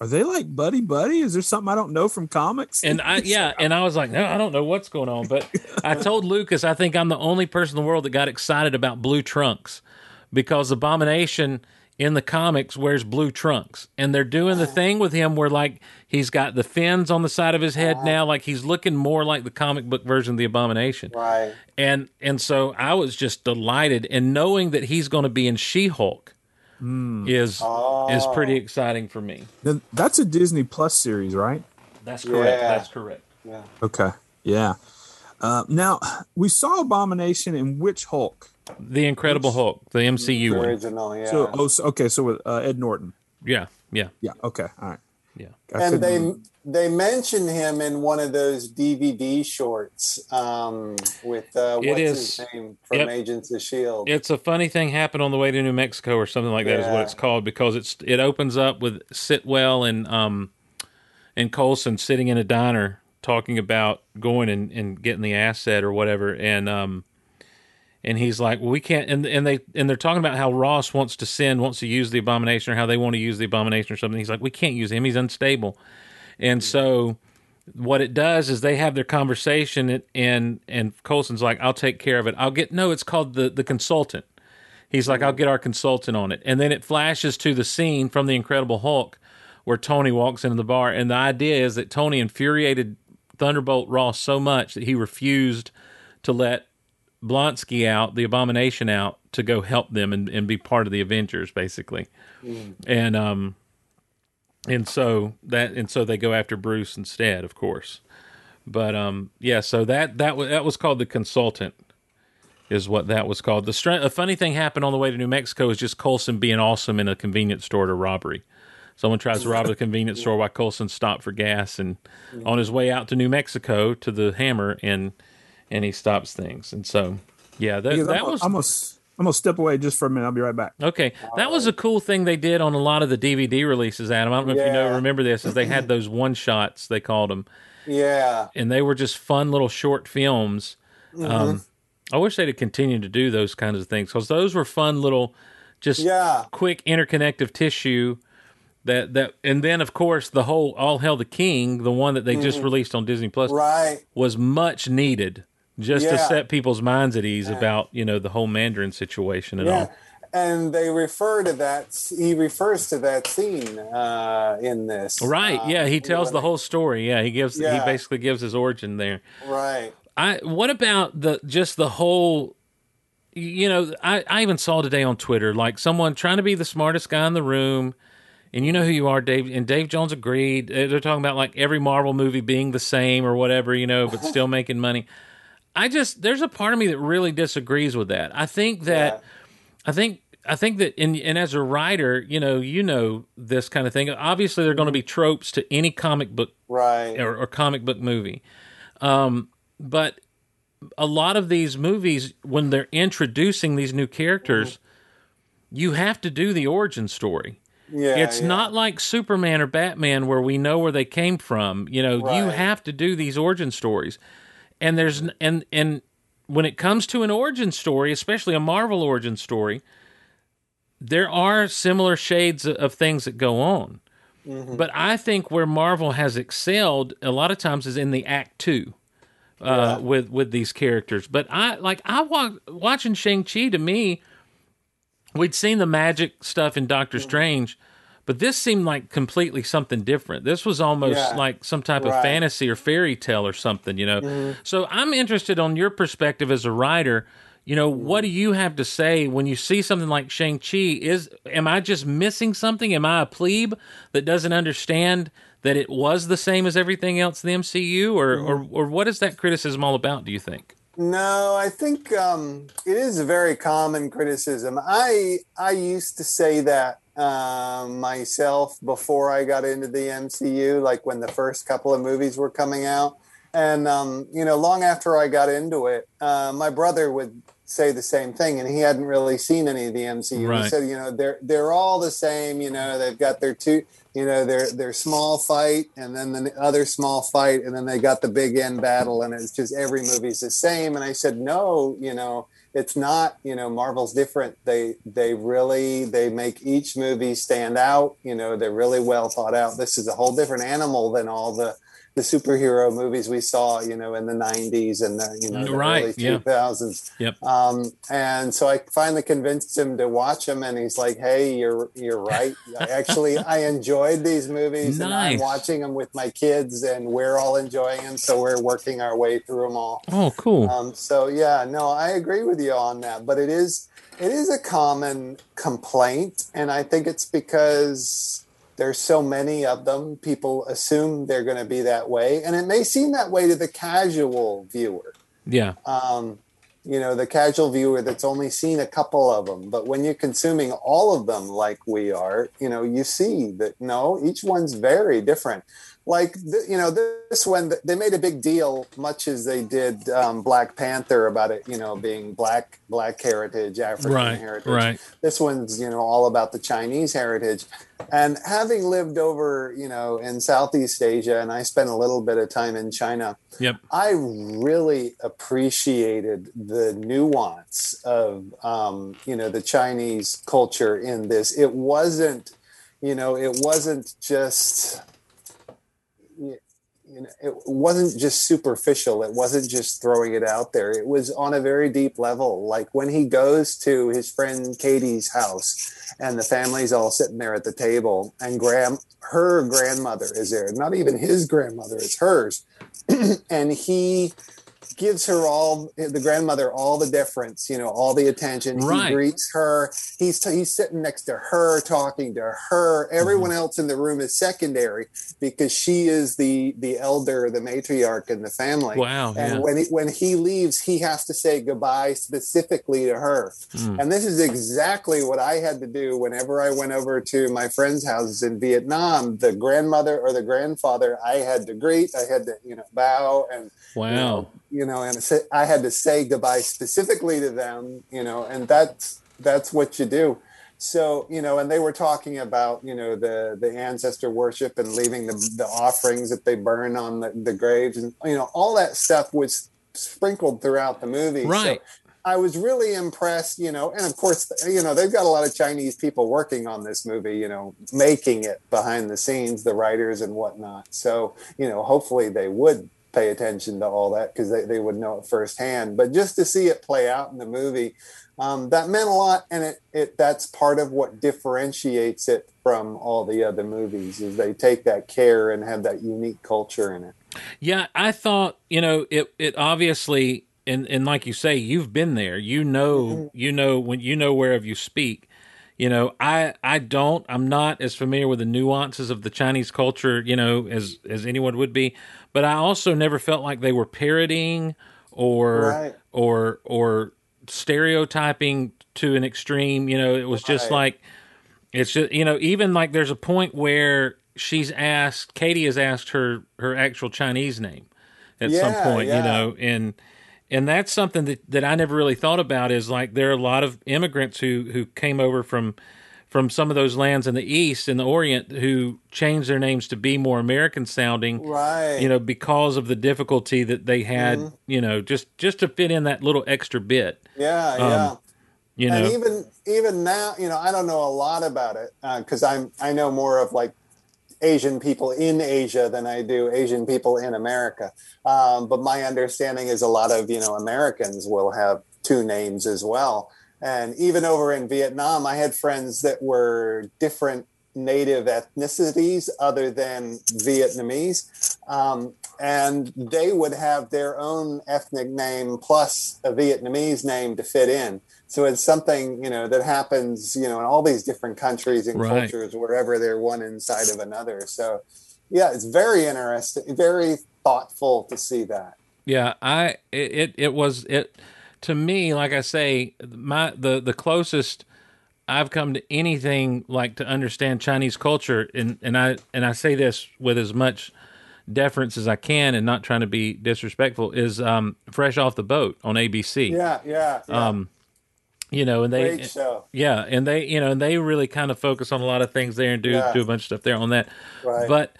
"Are they like buddy buddy? Is there something I don't know from comics?" And I yeah, and I was like, no, I don't know what's going on. But I told Lucas, I think I'm the only person in the world that got excited about blue trunks because Abomination in the comics wears blue trunks, and they're doing the thing with him where like he's got the fins on the side of his head now, like he's looking more like the comic book version of the Abomination. Right. And and so I was just delighted, and knowing that he's going to be in She Hulk is is pretty exciting for me. Now, that's a Disney Plus series, right? That's correct. Yeah. That's correct. Yeah. Okay. Yeah. Uh, now we saw Abomination in which Hulk? The Incredible Hulk, the MCU The one. original, yeah. So, oh, so, okay. So with uh, Ed Norton. Yeah, yeah, Yeah. Okay. All right. yeah. I and they couldn't- they mention him in one of those DVD shorts um, with uh, It what's is- his name from yep. Agents of Shield. It's a funny thing happened on the way to New Mexico or something like that is what it's called because it's it opens up with Sitwell and um and Coulson sitting in a diner talking about going and, and getting the asset or whatever and um and he's like well we can't and and they and they're talking about how Ross wants to send wants to use the abomination or how they want to use the abomination or something. He's like we can't use him. He's unstable. And so what it does is they have their conversation and and, Coulson's like I'll take care of it. I'll get no it's called the the consultant. He's like, I'll mm-hmm. get our consultant on it. And then it flashes to the scene from The Incredible Hulk where Tony walks into the bar. And the idea is that Tony infuriated Thunderbolt Ross so much that he refused to let Blonsky out, the abomination out, to go help them and, and be part of the Avengers, basically. And um and so that and so they go after Bruce instead, of course. But um yeah, so that that was that was called the consultant is what that was called. The str- a funny thing happened on the way to New Mexico is just Coulson being awesome in a convenience store to robbery. Someone tries to rob a convenience store while Coulson stopped for gas and on his way out to New Mexico to the Hammer and and he stops things. And so yeah, that Because that I'm, was I'm gonna I'm gonna step away just for a minute. I'll be right back. Okay, that was a cool thing they did on a lot of the DVD releases. Adam, I don't know if you know remember this, is they had those one shots they called them, yeah. and they were just fun little short films. Um, I wish they'd continue to do those kinds of things because those were fun little, just Yeah. quick interconnective tissue. That that and then of course the whole All Hail the King, the one that they just released on Disney Plus, Right. was much needed just to set people's minds at ease about you know the whole Mandarin situation and Yeah. all. And they refer to that. He refers to that scene uh, in this. Right. Uh, Yeah, he tells the whole story. Yeah, he gives he basically gives his origin there. Right. I what about the just the whole you know, I, I even saw today on Twitter like someone trying to be the smartest guy in the room and you know who you are, Dave and Dave Jones agreed. Uh, They're talking about like every Marvel movie being the same or whatever, you know, but still making money. I just there's a part of me that really disagrees with that. I think that I think I think that in and as a writer, you know, you know this kind of thing. Obviously, there are going to be tropes to any comic book Right. or, or comic book movie, um, but a lot of these movies, when they're introducing these new characters, you have to do the origin story. Yeah. it's yeah. not like Superman or Batman where we know where they came from. You know, you have to do these origin stories. And there's and and when it comes to an origin story, especially a Marvel origin story, there are similar shades of- things that go on. Mm-hmm. But I think where Marvel has excelled a lot of times is in the act 2. Uh, with with these characters, but I like I wa- watching Shang Chi. To me, we'd seen the magic stuff in Doctor Mm-hmm. Strange, but this seemed like completely something different. This was almost Yeah. like some type of fantasy or fairy tale or something, you know. Mm-hmm. So I'm interested on your perspective as a writer. You know, what do you have to say when you see something like Shang Chi? Is am I just missing something? Am I a plebe that doesn't understand that it was the same as everything else in the MCU, or or or what is that criticism all about? Do you think? No, I think um, it is a very common criticism. I I used to say that um, myself before I got into the MCU, like when the first couple of movies were coming out, and um, you know, long after I got into it, uh, my brother would say the same thing, and he hadn't really seen any of the MCU. He said, you know, they're they're all the same. You know, they've got their two, you know, their their small fight, and then the other small fight, and then they got the big end battle, and it's just every movie's the same. And I said, no, you know, it's not. You know, Marvel's different. They they really they make each movie stand out. You know, they're really well thought out. This is a whole different animal than all the the superhero movies we saw, you know, in the '90s and the you know the Right, early yeah. 2000s. Yep. Um, and so I finally convinced him to watch them, and he's like, "Hey, you're you're right. I actually, I enjoyed these movies, and I'm watching them with my kids, and we're all enjoying them. So we're working our way through them all. Oh, cool. Um, so yeah, no, I agree with you on that. But it is it is a common complaint, and I think it's because there's so many of them. People assume they're going to be that way, and it may seem that way to the casual viewer yeah. um, you know, the casual viewer that's only seen a couple of them. But when you're consuming all of them like we are, you know, you see that no, each one's very different. Like, you know, this one, they made a big deal, much as they did um, Black Panther about it, you know, being black, black heritage, African Right, heritage. right. This one's, you know, all about the Chinese heritage. And having lived over, you know, in Southeast Asia, and I spent a little bit of time in China, Yep. I really appreciated the nuance of um, you know the Chinese culture in this. It wasn't, you know, it wasn't just know, it wasn't just superficial. It wasn't just throwing it out there. It was on a very deep level. Like when he goes to his friend Katy's house and the family's all sitting there at the table and Graham, her grandmother is there. Not even his grandmother, it's hers. and he gives her all the grandmother all the deference, you know, all the attention. Right. He greets her. He's he's sitting next to her, talking to her. Everyone Mm-hmm. else in the room is secondary because she is the the elder, the matriarch in the family. Wow, And yeah. when he, when he leaves, he has to say goodbye specifically to her. Mm. And this is exactly what I had to do whenever I went over to my friends' houses in Vietnam. The grandmother or the grandfather, I had to greet. I had to you know bow and Wow. you know, you know, and I had to say goodbye specifically to them, you know, and that's that's what you do. So, you know, and they were talking about, you know, the the ancestor worship and leaving the the offerings that they burn on the, the graves and you know, all that stuff was sprinkled throughout the movie. Right. So I was really impressed, you know, and of course, you know, they've got a lot of Chinese people working on this movie, you know, making it behind the scenes, the writers and whatnot. So, you know, hopefully they would pay attention to all that because they, they would know it firsthand. But just to see it play out in the movie, um, that meant a lot, and it, it that's part of what differentiates it from all the other movies is they take that care and have that unique culture in it. Yeah, I thought you know it. It obviously, and and like you say, you've been there. You know, you know when you know whereof you speak. You know, I I don't. I'm not as familiar with the nuances of the Chinese culture. You know, as as anyone would be. But I also never felt like they were parodying or Right. or or stereotyping to an extreme. You know, it was just Right. like it's just you know even like there's a point where she's asked Katy has asked her her actual Chinese name at some Yeah, point, you know, and and that's something that, that I never really thought about is like there are a lot of immigrants who who came over from from some of those lands in the east in the orient who changed their names to be more American sounding Right. you know because of the difficulty that they had Mm-hmm. you know just just to fit in that little extra bit Yeah, yeah. Um, you know and even even now, you know, I don't know a lot about it because I'm I know more of like Asian people in Asia than I do Asian people in America. Um, but my understanding is a lot of you know Americans will have two names as well. And even over in Vietnam, I had friends that were different native ethnicities other than Vietnamese. Um, and they would have their own ethnic name plus a Vietnamese name to fit in. So it's something, you know, that happens, you know, in all these different countries and Right. cultures, wherever they're one inside of another. So yeah, it's very interesting, very thoughtful to see that. Yeah, I it, it was it to me like I say my the the closest I've come to anything like to understand Chinese culture and and I and I say this with as much deference as I can and not trying to be disrespectful is um fresh off the boat on ABC. Yeah, yeah. yeah. Um you know and they yeah, and they you know and they really kind of focus on a lot of things there and do Yeah. do a bunch of stuff there on that. Right. But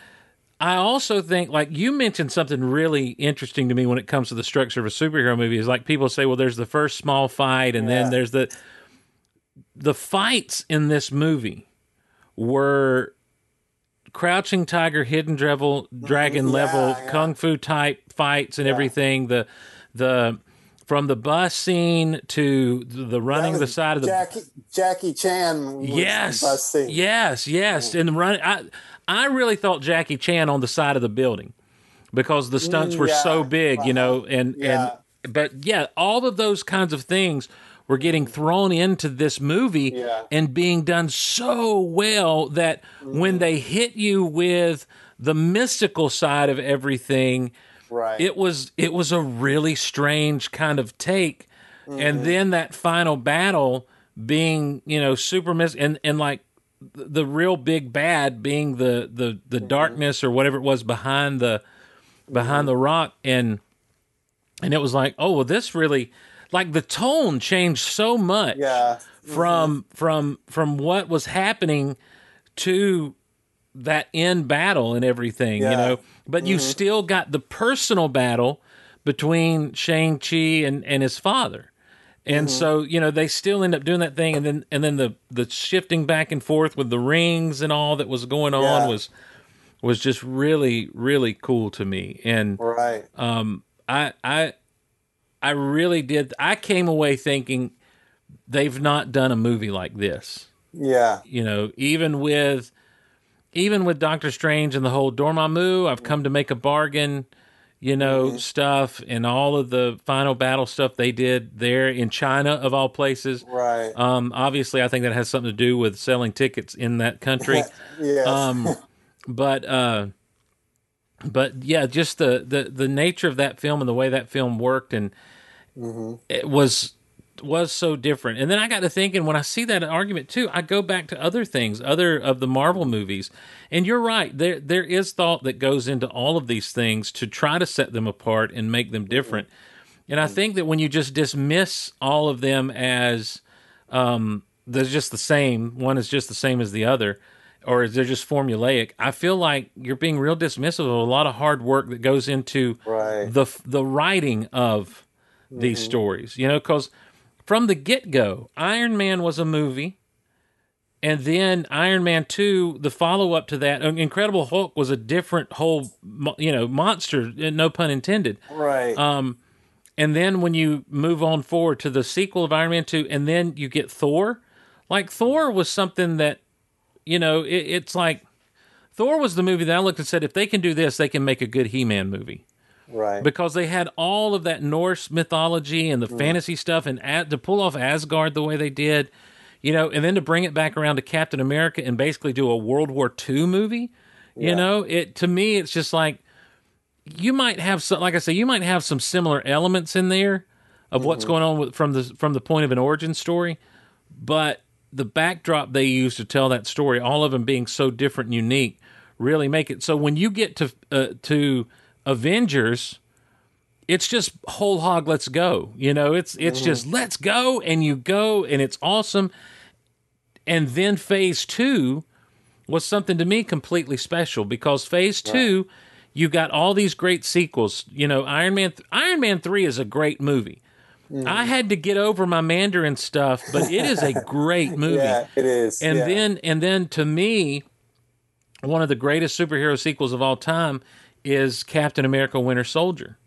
I also think like you mentioned something really interesting to me when it comes to the structure of a superhero movie is like people say, well, there's the first small fight and Yeah. then there's the the fights in this movie were Crouching Tiger, Hidden Devil, mm-hmm. Dragon Yeah, level kung fu type fights and everything. The the from the bus scene to the running the side of the Jackie Jackie Chan. Was yes, the bus scene. yes, yes, and the run. I I really thought Jackie Chan on the side of the building because the stunts were so yeah, big, you know, and Yeah. and but yeah, all of those kinds of things were getting thrown into this movie Yeah. and being done so well that Mm-hmm. when they hit you with the mystical side of everything, Right. it was it was a really strange kind of take Mm-hmm. and then that final battle being you know super mis and and like the, real big bad being the the the Mm-hmm. darkness or whatever it was behind the behind the rock and and it was like oh well this really like the tone changed so much yeah. from from from what was happening to that end battle and everything, you know. But you mm-hmm. still got the personal battle between Shang Chi and and his father. And mm-hmm. so, you know, they still end up doing that thing and then and then the the shifting back and forth with the rings and all that was going on Yeah. was was just really really cool to me. And Right. Um, I I I really did I came away thinking they've not done a movie like this yeah. you know, even with even with Doctor Strange and the whole Dormammu, I've come to make a bargain, you know, stuff and all of the final battle stuff they did there in China of all places. Right. Um, obviously, I think that has something to do with selling tickets in that country. yes. um, but uh, but yeah, just the, the the nature of that film and the way that film worked and it was was so different. And then I got to thinking when I see that argument too, I go back to other things, other of the Marvel movies. And you're right, there there is thought that goes into all of these things to try to set them apart and make them different. And I think that when you just dismiss all of them as um, they're just the same, one is just the same as the other, or they're just formulaic. I feel like you're being real dismissive of a lot of hard work that goes into Right. the the writing of these stories. You know, because from the get go, Iron Man was a movie, and then Iron Man two, the follow up to that, Incredible Hulk was a different whole, you know, monster. No pun intended. right. Um, and then when you move on forward to the sequel of Iron Man 2, and then you get Thor, like Thor was something that, you know, it, it's like Thor was the movie that I looked and said, if they can do this, they can make a good He Man movie. Right. Because they had all of that Norse mythology and the fantasy stuff, and at, to pull off Asgard the way they did, you know, and then to bring it back around to Captain America and basically do a World War II movie, you know, it to me, it's just like, you might have some like I say, you might have some similar elements in there of what's going on with, from the from the point of an origin story, but the backdrop they use to tell that story, all of them being so different and unique, really make it so when you get to uh, to Avengers, it's just whole hog let's go. You know, it's it's mm. just let's go and you go and it's awesome. And then phase 2 was something to me completely special because phase 2 you got all these great sequels. You know, Iron Man Iron Man 3 is a great movie. Mm. I had to get over my Mandarin stuff, but it is a great movie. yeah, it is. And yeah. then and then to me, one of the greatest superhero sequels of all time is Captain America Winter Soldier.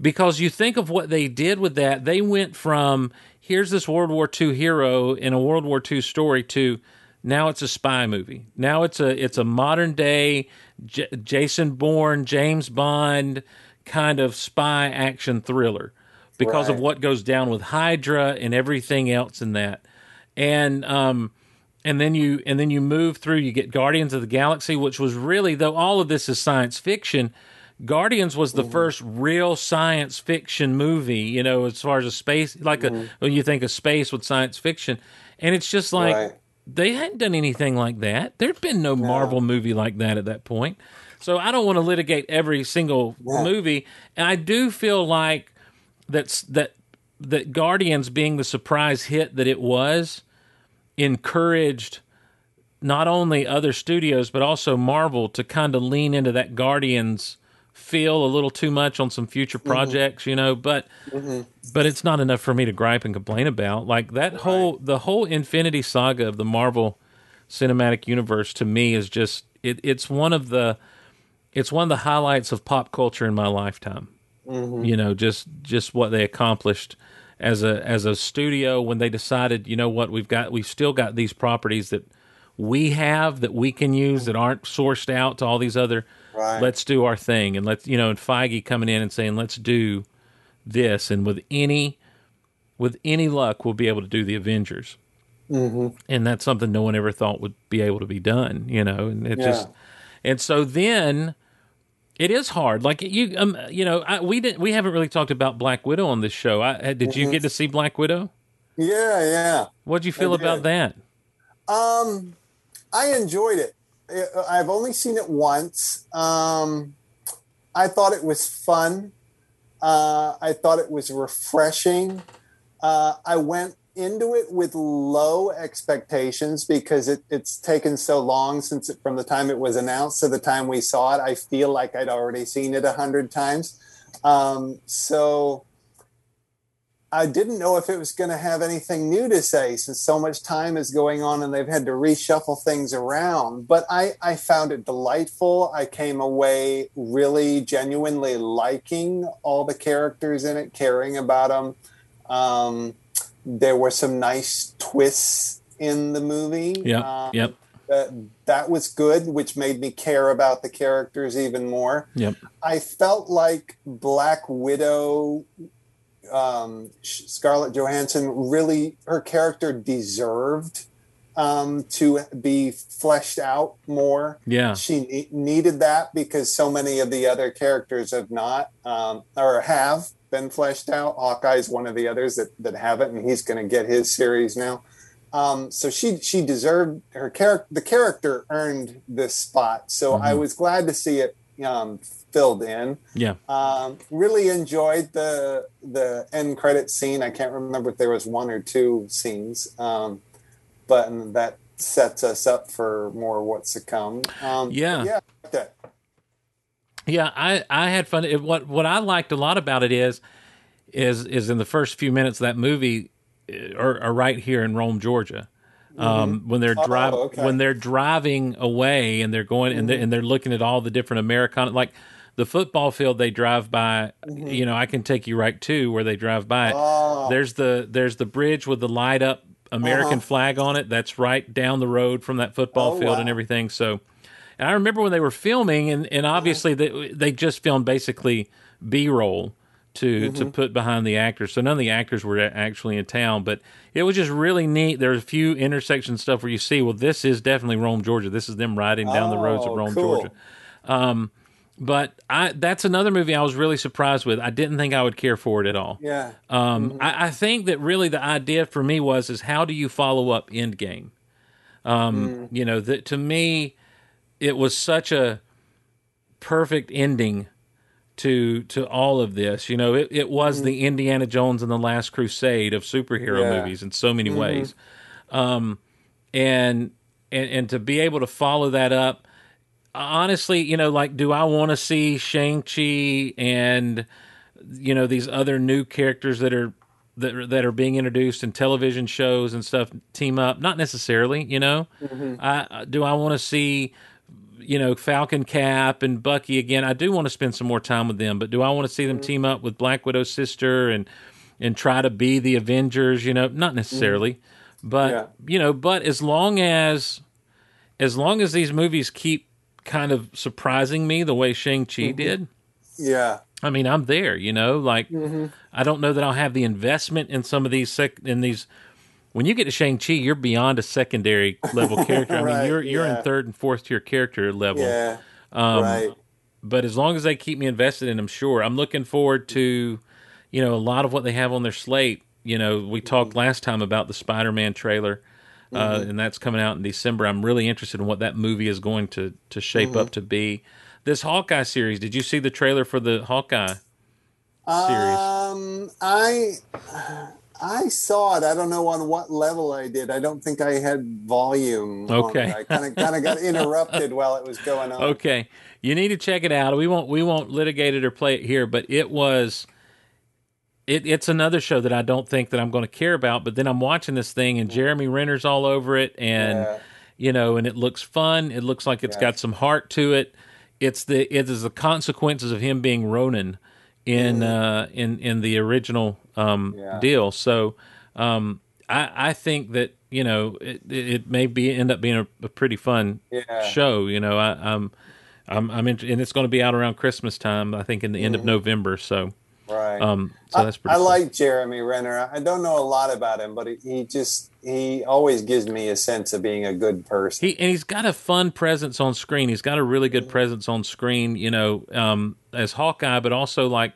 Because you think of what they did with that, they went from here's this World War II hero in a World War II story to now it's a spy movie. Now it's a it's a modern day J- Jason Bourne, James Bond kind of spy action thriller because of what goes down with Hydra and everything else in that. And um and then you and then you move through you get Guardians of the Galaxy which was really though all of this is science fiction Guardians was Mm-hmm. the first real science fiction movie, you know, as far as a space, like a when you think of space with science fiction, and it's just like Mm-hmm. Right. they hadn't done anything like that. There'd been no, Marvel movie like that at that point. So I don't want to litigate every single movie, and I do feel like that's that that Guardians being the surprise hit that it was encouraged not only other studios but also Marvel to kind of lean into that Guardians feel a little too much on some future mm-hmm. projects, you know, but mm-hmm. but it's not enough for me to gripe and complain about. Like that whole the whole Infinity Saga of the Marvel Cinematic Universe to me is just it, it's one of the it's one of the highlights of pop culture in my lifetime. Mm-hmm. You know, just just what they accomplished as a as a studio when they decided, you know what, we've got we've still got these properties that we have that we can use that aren't sourced out to all these other. Right. Let's do our thing, and let's you know, and Feige coming in and saying, let's do this, and with any with any luck, we'll be able to do the Avengers. Mm-hmm. And that's something no one ever thought would be able to be done, you know. And it Yeah. just, and so then it is hard. Like you, um, you know, I, we didn't, we haven't really talked about Black Widow on this show. I, did you get to see Black Widow? Yeah, yeah. What'd you feel about that? Um, I enjoyed it. I- I've only seen it once. Um, I thought it was fun. Uh, I thought it was refreshing. Uh, I went into it with low expectations because it, it's taken so long since it, from the time it was announced to the time we saw it. I feel like I'd already seen it a hundred times. Um, so I didn't know if it was going to have anything new to say since so much time is going on and they've had to reshuffle things around. But I, I found it delightful. I came away really genuinely liking all the characters in it, caring about them. Um, there were some nice twists in the movie. Yeah. Um, yep, That, that was good, which made me care about the characters even more. yep. I felt like Black Widow, um, Scarlett Johansson, really her character deserved um, to be fleshed out more. Yeah. She ne- needed that because so many of the other characters have not um, or have been fleshed out. Hawkeye's one of the others that, that haven't, and he's going to get his series now. Um, so she she deserved her character. The character earned this spot. So I was glad to see it um, filled in. Yeah. Um, really enjoyed the the end credit scene. I can't remember if there was one or two scenes, um, but that sets us up for more what's to come. Um, Yeah. yeah. Yeah, I, I had fun. It, what what I liked a lot about it is is is in the first few minutes of that movie are, are right here in Rome, Georgia. Um, when they're Oh, driving okay. when they're driving away and they're going and, they, and they're looking at all the different Americana like the football field they drive by. You know, I can take you right to where they drive by. Oh. There's the there's the bridge with the light up American uh-huh. flag on it. That's right down the road from that football Oh, field wow. and everything. So. And I remember when they were filming, and, and uh-huh. obviously they, they just filmed basically B roll to to mm-hmm. put behind the actors. So none of the actors were actually in town, but it was just really neat. There's a few intersection stuff where you see, well, this is definitely Rome, Georgia. This is them riding down the roads of Oh, Rome, cool. Georgia. Um, But I that's another movie I was really surprised with. I didn't think I would care for it at all. Yeah. Um, I, I think that really the idea for me was is how do you follow up Endgame? Um, You know, that to me, it was such a perfect ending to to all of this. You know, it, it was the Indiana Jones and the Last Crusade of superhero Yeah. movies in so many ways. Um, and and and to be able to follow that up honestly, you know, like, do I want to see Shang Chi and you know these other new characters that are that are, that are being introduced in television shows and stuff team up? Not necessarily, you know. Mm-hmm. I uh, do I want to see you know Falcon Cap and Bucky again. I do want to spend some more time with them, but do I want to see them mm-hmm. team up with Black Widow's sister and and try to be the Avengers? You know, not necessarily, mm-hmm. but Yeah. you know, but as long as as long as these movies keep kind of surprising me the way Shang Chi mm-hmm. did, Yeah. I mean, I'm there. You know, like mm-hmm. I don't know that I'll have the investment in some of these sec- in these. When you get to Shang Chi, you're beyond a secondary level character. I mean, you're you're yeah. in third and fourth tier character level. Yeah. Um, right. But as long as they keep me invested in them, sure. I'm looking forward to, you know, a lot of what they have on their slate. You know, we talked mm-hmm. last time about the Spider-Man trailer, uh, and that's coming out in December. I'm really interested in what that movie is going to to shape up to be. This Hawkeye series. Did you see the trailer for the Hawkeye series? Um, I I saw it. I don't know on what level I did. I don't think I had volume. Okay. I kind of kind of got interrupted while it was going on. Okay, you need to check it out. We won't we won't litigate it or play it here, but it was. It, it's another show that I don't think that I'm going to care about, but then I'm watching this thing and Jeremy Renner's all over it, and Yeah. you know, and it looks fun. It looks like it's got some heart to it. It's the it is the consequences of him being Ronin in uh, in in the original um, Yeah. deal. So um, I I think that you know it, it may be end up being a, a pretty fun Yeah. show. You know, I, I'm I'm I'm in, and it's going to be out around Christmas time. I think in the end of November. So Right. um, so that's pretty. I cool. like Jeremy Renner. I don't know a lot about him, but he, he just he always gives me a sense of being a good person. He and he's got a fun presence on screen. He's got a really good presence on screen, you know, um, as Hawkeye, but also like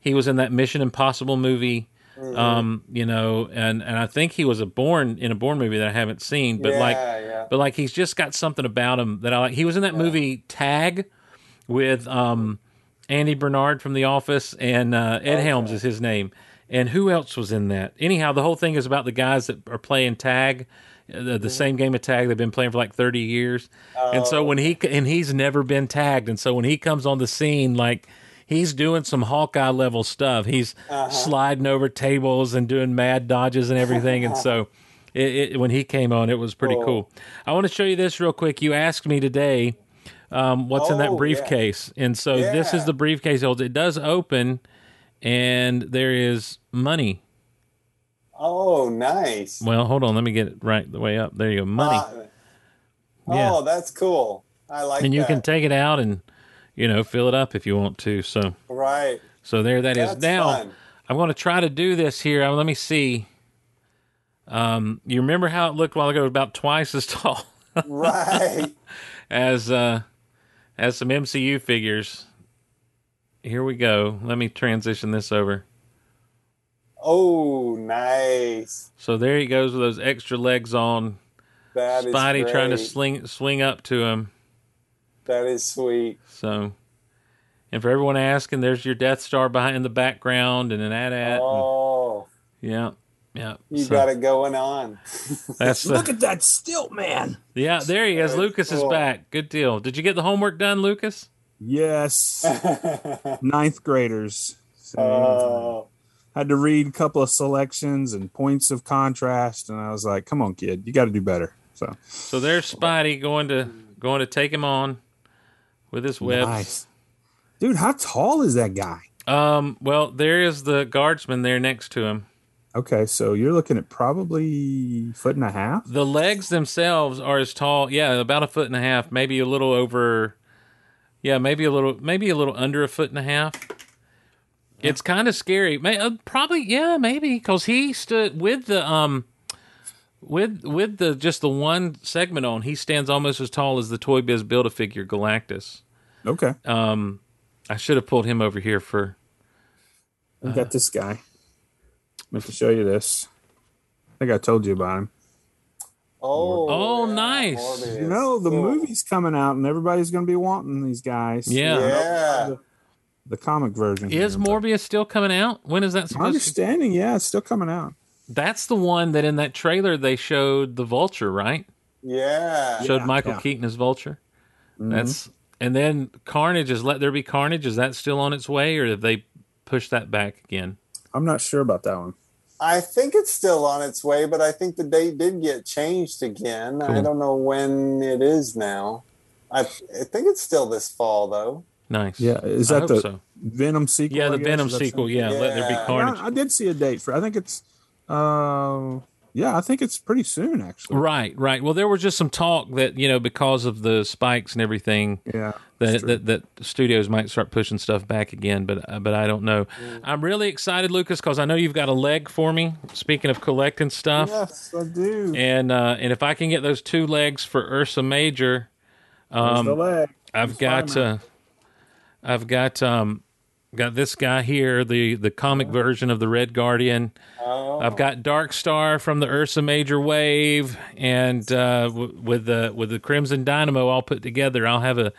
he was in that Mission Impossible movie, Mm-hmm. um, you know, and and I think he was a born in a Bourne movie that I haven't seen, but yeah, like, yeah. but like he's just got something about him that I like. He was in that movie Tag with um, Andy Bernard from The Office, and uh, Ed Helms is his name. And who else was in that? Anyhow, the whole thing is about the guys that are playing tag, uh, the, the same game of tag they've been playing for like thirty years. And so when he and he's never been tagged, and so when he comes on the scene, like he's doing some Hawkeye level stuff. He's sliding over tables and doing mad dodges and everything. and so it, it, when he came on, it was pretty cool. I want to show you this real quick. You asked me today um, what's in Oh, that yeah. briefcase, and so this is the briefcase. it holds. It does open, and there is money. Oh, nice. Well, hold on. Let me get it right the way up. There you go. Money. Uh, Yeah. Oh, that's cool. I like and you that. can take it out and you know fill it up if you want to. So right. so there that is. That's now fun. I'm going to try to do this here. Uh, Let me see. Um, you remember how it looked a while ago? About twice as tall Right. as uh, as some MCU figures. Here we go. Let me transition this over. oh, nice. So there he goes with those extra legs on. That is Spidey trying to sling swing up to him. That is sweet. So, and for everyone asking, there's your Death Star behind in the background and an AT-AT. Oh, and- yeah, yeah. you So got it going on. That's the, Look at that Stilt-Man. yeah. There he is. Very Lucas is back. Good deal. Did you get the homework done, Lucas? Yes. Ninth graders. So, Oh, had to read a couple of selections and points of contrast, and I was like, "Come on, kid, you got to do better." So So there's Spidey going to going to take him on with his webs. nice, dude. How tall is that guy? Um. Well, there is the guardsman there next to him. Okay, so you're looking at probably foot and a half. The legs themselves are as tall. Yeah, about a foot and a half, maybe a little over. Yeah, maybe a little, maybe a little under a foot and a half. It's kind of scary. May, uh, probably, yeah, maybe because he stood with the um, with with the just the one segment on. He stands almost as tall as the Toy Biz Build a Figure Galactus. Okay, Um, I should have pulled him over here for. we got this guy. I'm to show you this. I think I told you about him. oh, Oh, yeah, nice. Morbius. You know, the Cool. movie's coming out, and everybody's going to be wanting these guys. Yeah. Yeah. the comic version. Is here. Morbius still coming out? When is that My supposed to? understanding, yeah, it's still coming out. That's the one that in that trailer they showed the Vulture, right? Yeah. showed Yeah, Michael yeah. Keaton as Vulture. Mm-hmm. That's and then Carnage is Let There Be Carnage. Is that still on its way, or have they pushed that back again? I'm not sure about that one. I think it's still on its way, but I think the date did get changed again. I don't know when it is now. I, I think it's still this fall, though. Nice. Yeah, is I that hope the so. Venom sequel? Yeah, the? Venom sequel. something? Yeah, Let There Be Carnage. Yeah, I did see a date for. I think it's. Uh, yeah, I think it's pretty soon actually. Right, right. Well, there was just some talk that you know because of the spikes and everything Yeah, that that, that studios might start pushing stuff back again, but uh, but I don't know. I'm really excited, Lucas, because I know you've got a leg for me. Speaking of collecting stuff, yes, I do. and uh, and if I can get those two legs for Ursa Major, leg. I've got uh, I've got um got this guy here, the the comic version of the Red Guardian. I've got Dark Star from the Ursa Major wave, and uh, w- with the with the Crimson Dynamo all put together, I'll have a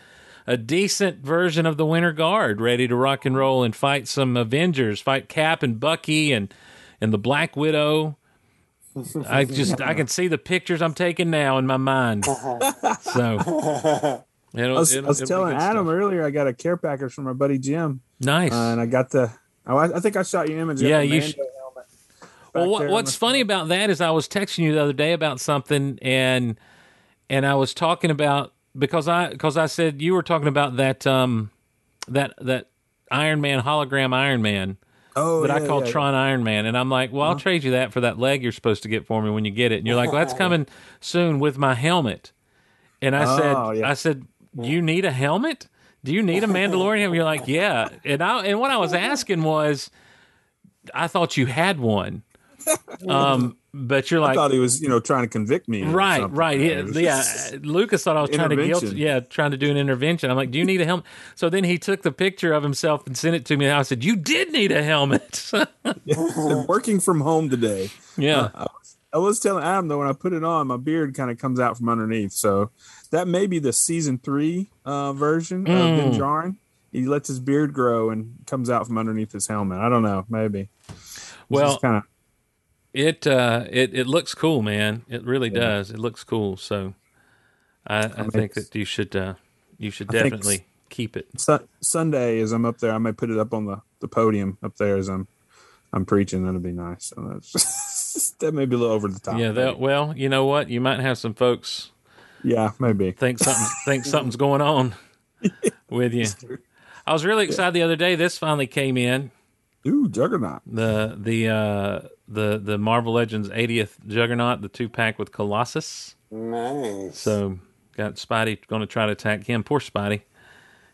a decent version of the Winter Guard ready to rock and roll and fight some Avengers, fight Cap and Bucky and and the Black Widow. I just I can see the pictures I'm taking now in my mind. So it'll, I was, it'll- I was it'll telling Adam stuff. earlier I got a care package from my buddy Jim, Nice. uh, and I got the. Oh, I, I think I shot you an image. Yeah, you sh- well, what, what's funny about that is I was texting you the other day about something, and and I was talking about because I because I said you were talking about that um that that Iron Man hologram Iron Man Oh, that I call yeah, Tron Iron Man, and I'm like, well, I'll trade you that for that leg you're supposed to get for me when you get it. And you're like, well, that's coming soon with my helmet. And I Oh, said, yeah. I said, you need a helmet? Do you need a Mandalorian? helmet? You're like, yeah. And I and what I was asking was, I thought you had one. Um, but you're like, I thought he was, you know, trying to convict me. Right, right. Yeah, yeah. Lucas thought I was trying to guilt, yeah, trying to do an intervention. I'm like, do you need a helmet? So then he took the picture of himself and sent it to me, and I said, you did need a helmet. working from home today. yeah, I was, I was telling Adam though when I put it on, my beard kind of comes out from underneath. So that may be the season three uh, version of Mm. Din Djarin. He lets his beard grow and comes out from underneath his helmet. I don't know, maybe. well, kind of it uh, it it looks cool, man. It really does. It looks cool. So I, I mean, think that you should uh, you should I definitely keep it. Su- Sunday as I'm up there, I may put it up on the, the podium up there as I'm I'm preaching. That'd be nice. So that's, that may be a little over the top. Yeah, that, well, you know what? You might have some folks yeah, maybe. think something think something's going on with you. I was really excited the other day. This finally came in. Ooh, Juggernaut. the the uh the the Marvel Legends 80th Juggernaut, the two pack with Colossus. Nice. So got Spidey going to try to attack him. Poor Spidey.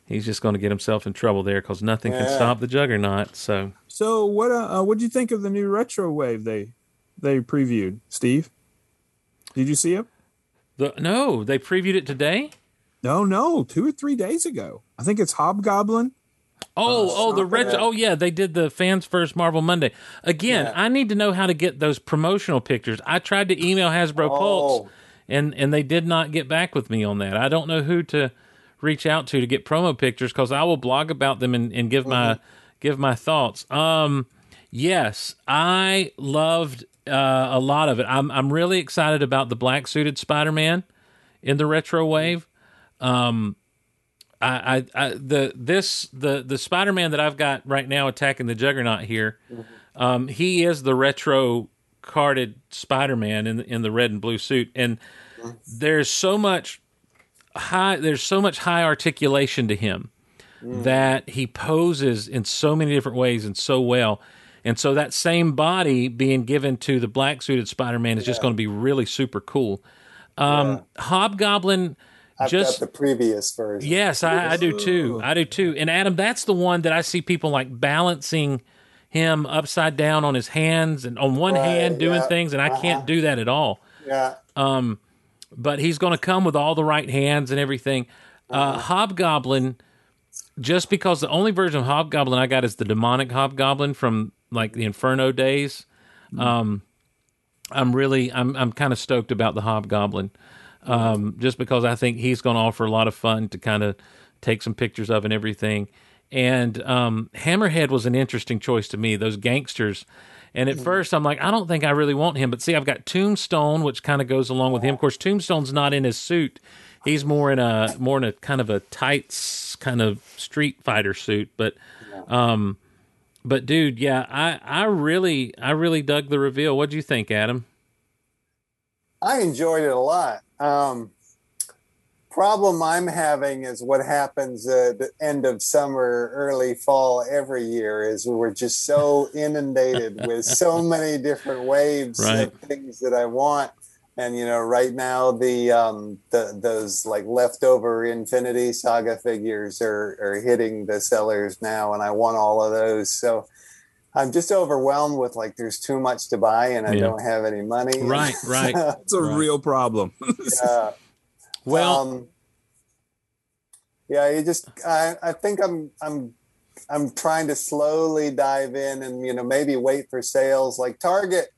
He's just going to get himself in trouble there because nothing can stop the Juggernaut. So So what? Uh, uh, what do you think of the new retro wave they they previewed? Steve, did you see it? The no, they previewed it today. No, no, two or three days ago. I think it's Hobgoblin. Oh, oh, the stop retro. it. Oh, yeah, they did the fans first Marvel Monday. Again, Yeah. I need to know how to get those promotional pictures. I tried to email Hasbro Pulse, Oh. and and they did not get back with me on that. I don't know who to reach out to to get promo pictures because I will blog about them and, and give my give my thoughts. Um, yes, I loved uh, a lot of it. I'm I'm really excited about the black suited Spider Man in the retro wave. Um, I, I, I the this the the Spider Man that I've got right now attacking the Juggernaut here. Um, he is the retro carded Spider Man in in the red and blue suit, and there's so much high there's so much high articulation to him that he poses in so many different ways and so well. And so that same body being given to the black suited Spider Man is just going to be really super cool. Um, Hobgoblin I've just got the previous version. Yes, I, I do too. I do too. And Adam, that's the one that I see people like balancing him upside down on his hands and on one Right, hand doing yeah. things, and I can't do that at all. Yeah. Um, But he's going to come with all the right hands and everything. Uh, Hobgoblin, just because the only version of Hobgoblin I got is the demonic Hobgoblin from like the Inferno days. Um, I'm really, I'm, I'm kind of stoked about the Hobgoblin, um, just because I think he's going to offer a lot of fun to kind of take some pictures of and everything. And um, Hammerhead was an interesting choice to me. Those gangsters. And at first, I'm like, I don't think I really want him. But see, I've got Tombstone, which kind of goes along with him. Of course, Tombstone's not in his suit; he's more in a more in a kind of a tights kind of street fighter suit. But, um, but dude, yeah, I I really I really dug the reveal. What do you think, Adam? I enjoyed it a lot. Um, problem I'm having is what happens at the end of summer, early fall every year is we're just so inundated with so many different waves Right. of things that I want. And you know, right now the um, the those like leftover Infinity Saga figures are are hitting the sellers now, and I want all of those. So I'm just overwhelmed with like there's too much to buy, and I Yeah. don't have any money. Right, right. It's a real problem. Yeah. Well, um, yeah, you just I, I think I'm I'm I'm trying to slowly dive in and you know maybe wait for sales like Target.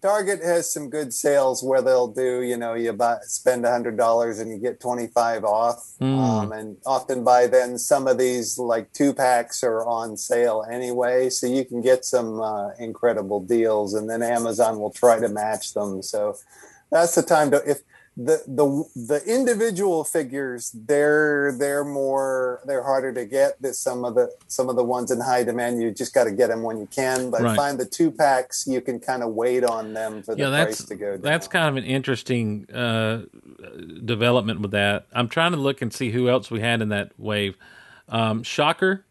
Target has some good sales where they'll do you know you buy spend a hundred dollars and you get twenty five off, um, and often by then some of these like two packs are on sale anyway, so you can get some uh, incredible deals, and then Amazon will try to match them. So that's the time to if the the the individual figures they're they're more they're harder to get that some of the some of the ones in high demand you just got to get them when you can but Right. find the two packs you can kind of wait on them for the yeah, price that's to go down. that's kind of an interesting uh, development with that. I'm trying to look and see who else we had in that wave. Um, Shocker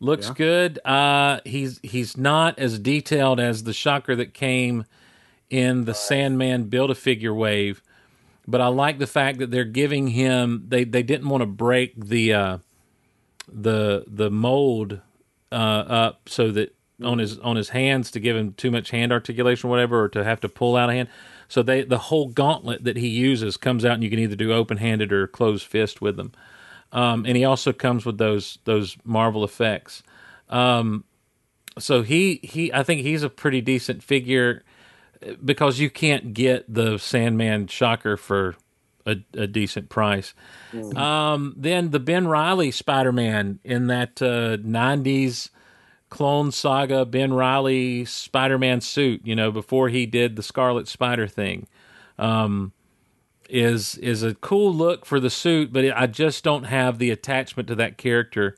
looks good. Uh, he's he's not as detailed as the Shocker that came in the Sandman Build a Figure wave, but I like the fact that they're giving him they they didn't want to break the uh, the the mold uh, up so that on his on his hands to give him too much hand articulation or whatever or to have to pull out a hand. So they the whole gauntlet that he uses comes out and you can either do open handed or closed fist with them. Um, and he also comes with those those Marvel effects. Um, so he he I think he's a pretty decent figure because you can't get the Sandman Shocker for a, a decent price. Um, then the Ben Riley Spider Man in that uh, '90s clone saga Ben Riley Spider Man suit, you know, before he did the Scarlet Spider thing, um, is is a cool look for the suit, but I just don't have the attachment to that character.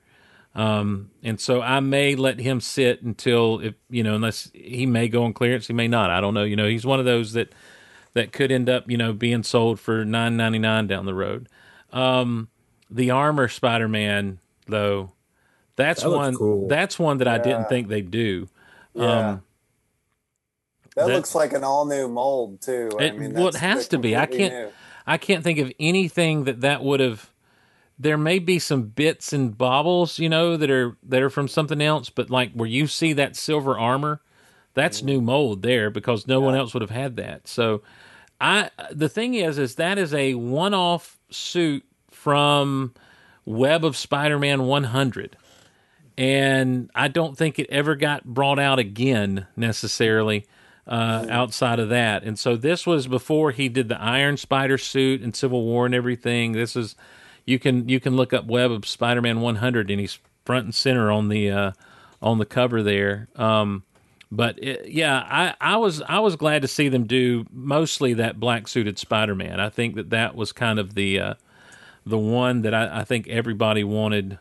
Um, and so I may let him sit until if you know, unless he may go on clearance, he may not. I don't know. You know, he's one of those that that could end up, you know, being sold for nine ninety nine down the road. Um, the armor Spider Man, though, that's That one. cool. That's one that I didn't think they'd do. Yeah. Um, that, that- looks like an all new mold too I it, mean, well, it has to be. I can't. new. I can't think of anything that that would have. There may be some bits and baubles, you know, that are that are from something else, but like where you see that silver armor, that's new mold there because no one else would have had that. So, I the thing is, is that is a one-off suit from Web of Spider-Man 100 and I don't think it ever got brought out again necessarily uh, outside of that. And so this was before he did the Iron Spider suit and Civil War and everything. This is you can you can look up Web of Spider-Man 100 and he's front and center on the uh, on the cover there. Um, but it, yeah, I, I was I was glad to see them do mostly that black suited Spider-Man. I think that that was kind of the uh, the one that I, I think everybody wanted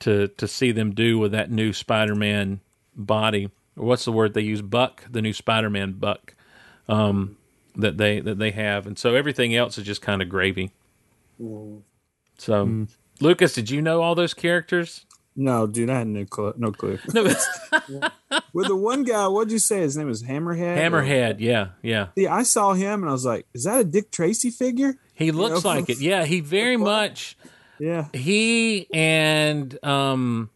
to to see them do with that new Spider-Man body. Or what's the word they use? Buck, the new Spider-Man Buck um, that they that they have, and so everything else is just kind of gravy. So, Lucas, did you know all those characters? No, dude, I had no clue. No clue. No, With the one guy, what'd you say? His name was Hammerhead. Hammerhead. Yeah, yeah. See, I saw him and I was like, "Is that a Dick Tracy figure?" He looks know, like it. Yeah, he very much. Yeah. he and um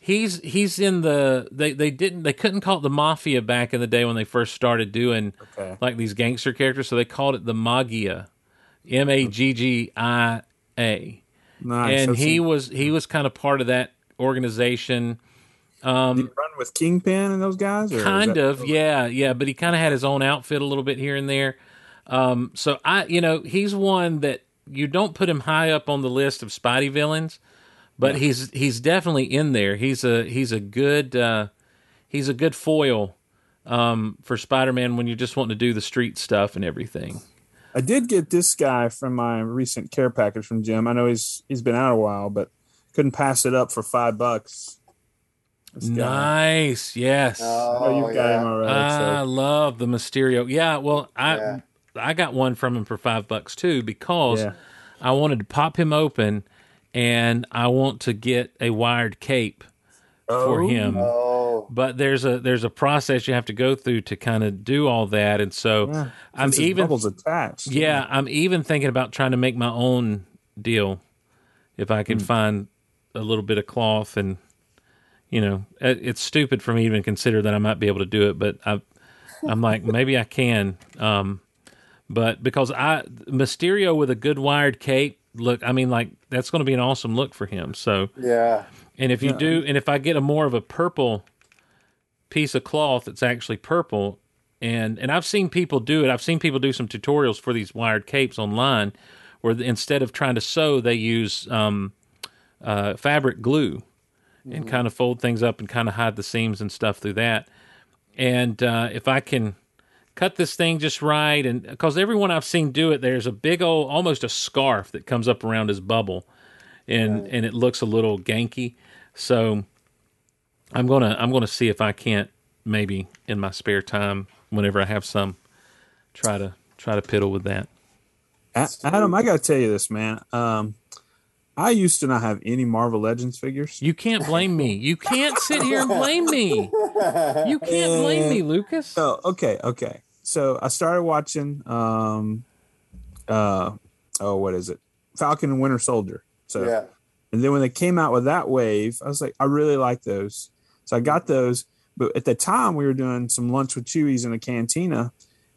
he's he's in the they they didn't they couldn't call it the mafia back in the day when they first started doing Okay. like these gangster characters so they called it the Maggia m a g g i a. Nice. and That's he was he was kind of part of that organization. Did he run with Kingpin and those guys. Kind that- of yeah yeah but he kind of had his own outfit a little bit here and there. Um so i you know he's one that you don't put him high up on the list of spidey villains but he's he's definitely in there. He's a he's a good uh he's a good foil um for spider-man when you're just wanting to do the street stuff and everything I did get this guy from my recent care package from Jim. I know he's he's been out a while, but couldn't pass it up for five bucks. Nice yes Oh, Oh, you've got yeah. him already. I so. love the Mysterio. Yeah, well, I Yeah. I got one from him for five bucks too because Yeah. I wanted to pop him open, and I want to get a wired cape for Oh. him. Oh, But there's a there's a process you have to go through to kind of do all that, and so Yeah. I'm even bubbles attached. yeah, I'm even thinking about trying to make my own deal if I can find a little bit of cloth and you know, it- it's stupid for me to even consider that I might be able to do it, but I I'm like maybe I can um but because I Mysterio with a good wired cape look, I mean like that's going to be an awesome look for him. So yeah. and if you do, and if I get a more of a purple piece of cloth that's actually purple, and and I've seen people do it. I've seen people do some tutorials for these wired capes online, where instead of trying to sew, they use um, uh, fabric glue and kind of fold things up and kind of hide the seams and stuff through that. And uh, if I can cut this thing just right, and because everyone I've seen do it, there's a big old, almost a scarf that comes up around his bubble, and and it looks a little ganky. So I'm gonna I'm gonna see if I can't maybe in my spare time, whenever I have some, try to try to piddle with that. Adam, I got to tell you this, man. Um, I used to not have any Marvel Legends figures. You can't blame me. You can't sit here and blame me. You can't blame me, Lucas. So okay, okay. So I started watching um uh oh what is it? Falcon and Winter Soldier. So Yeah. and then when they came out with that wave, I was like, I really like those. So I got those. But at the time we were doing some lunch with Chewies in a cantina.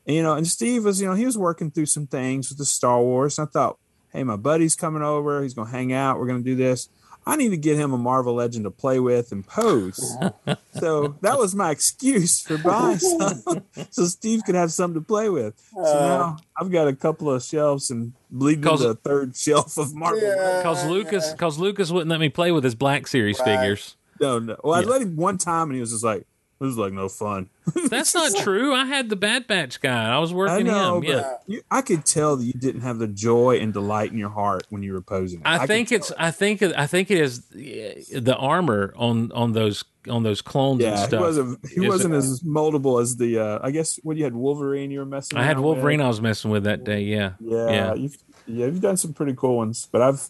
And, you know, and Steve was, you know, he was working through some things with the Star Wars. And I thought, hey, my buddy's coming over. He's gonna hang out. We're gonna do this. I need to get him a Marvel Legend to play with and pose. so that was my excuse for buying some, so Steve could have something to play with. So uh, now I've got a couple of shelves and bleeding Cause- the third shelf of Marvel. Yeah. Because Lucas, because Lucas wouldn't let me play with his Black Series Right. figures. No, no. Well, I let him one time and he was just like, "This is like no fun." That's not true. I had the Bad Batch guy. I was I working know, him. but Yeah. you, I could tell that you didn't have the joy and delight in your heart when you were posing. it. I, think it's. it. I think. I think it is the armor on on those on those clones and Yeah, he stuff. wasn't. He wasn't it- as moldable as the. Uh, I guess when you had Wolverine, you were messing. I had Wolverine. With. I was messing with that day. Yeah. Yeah, Yeah. You've, yeah, you've done some pretty cool ones, but I've.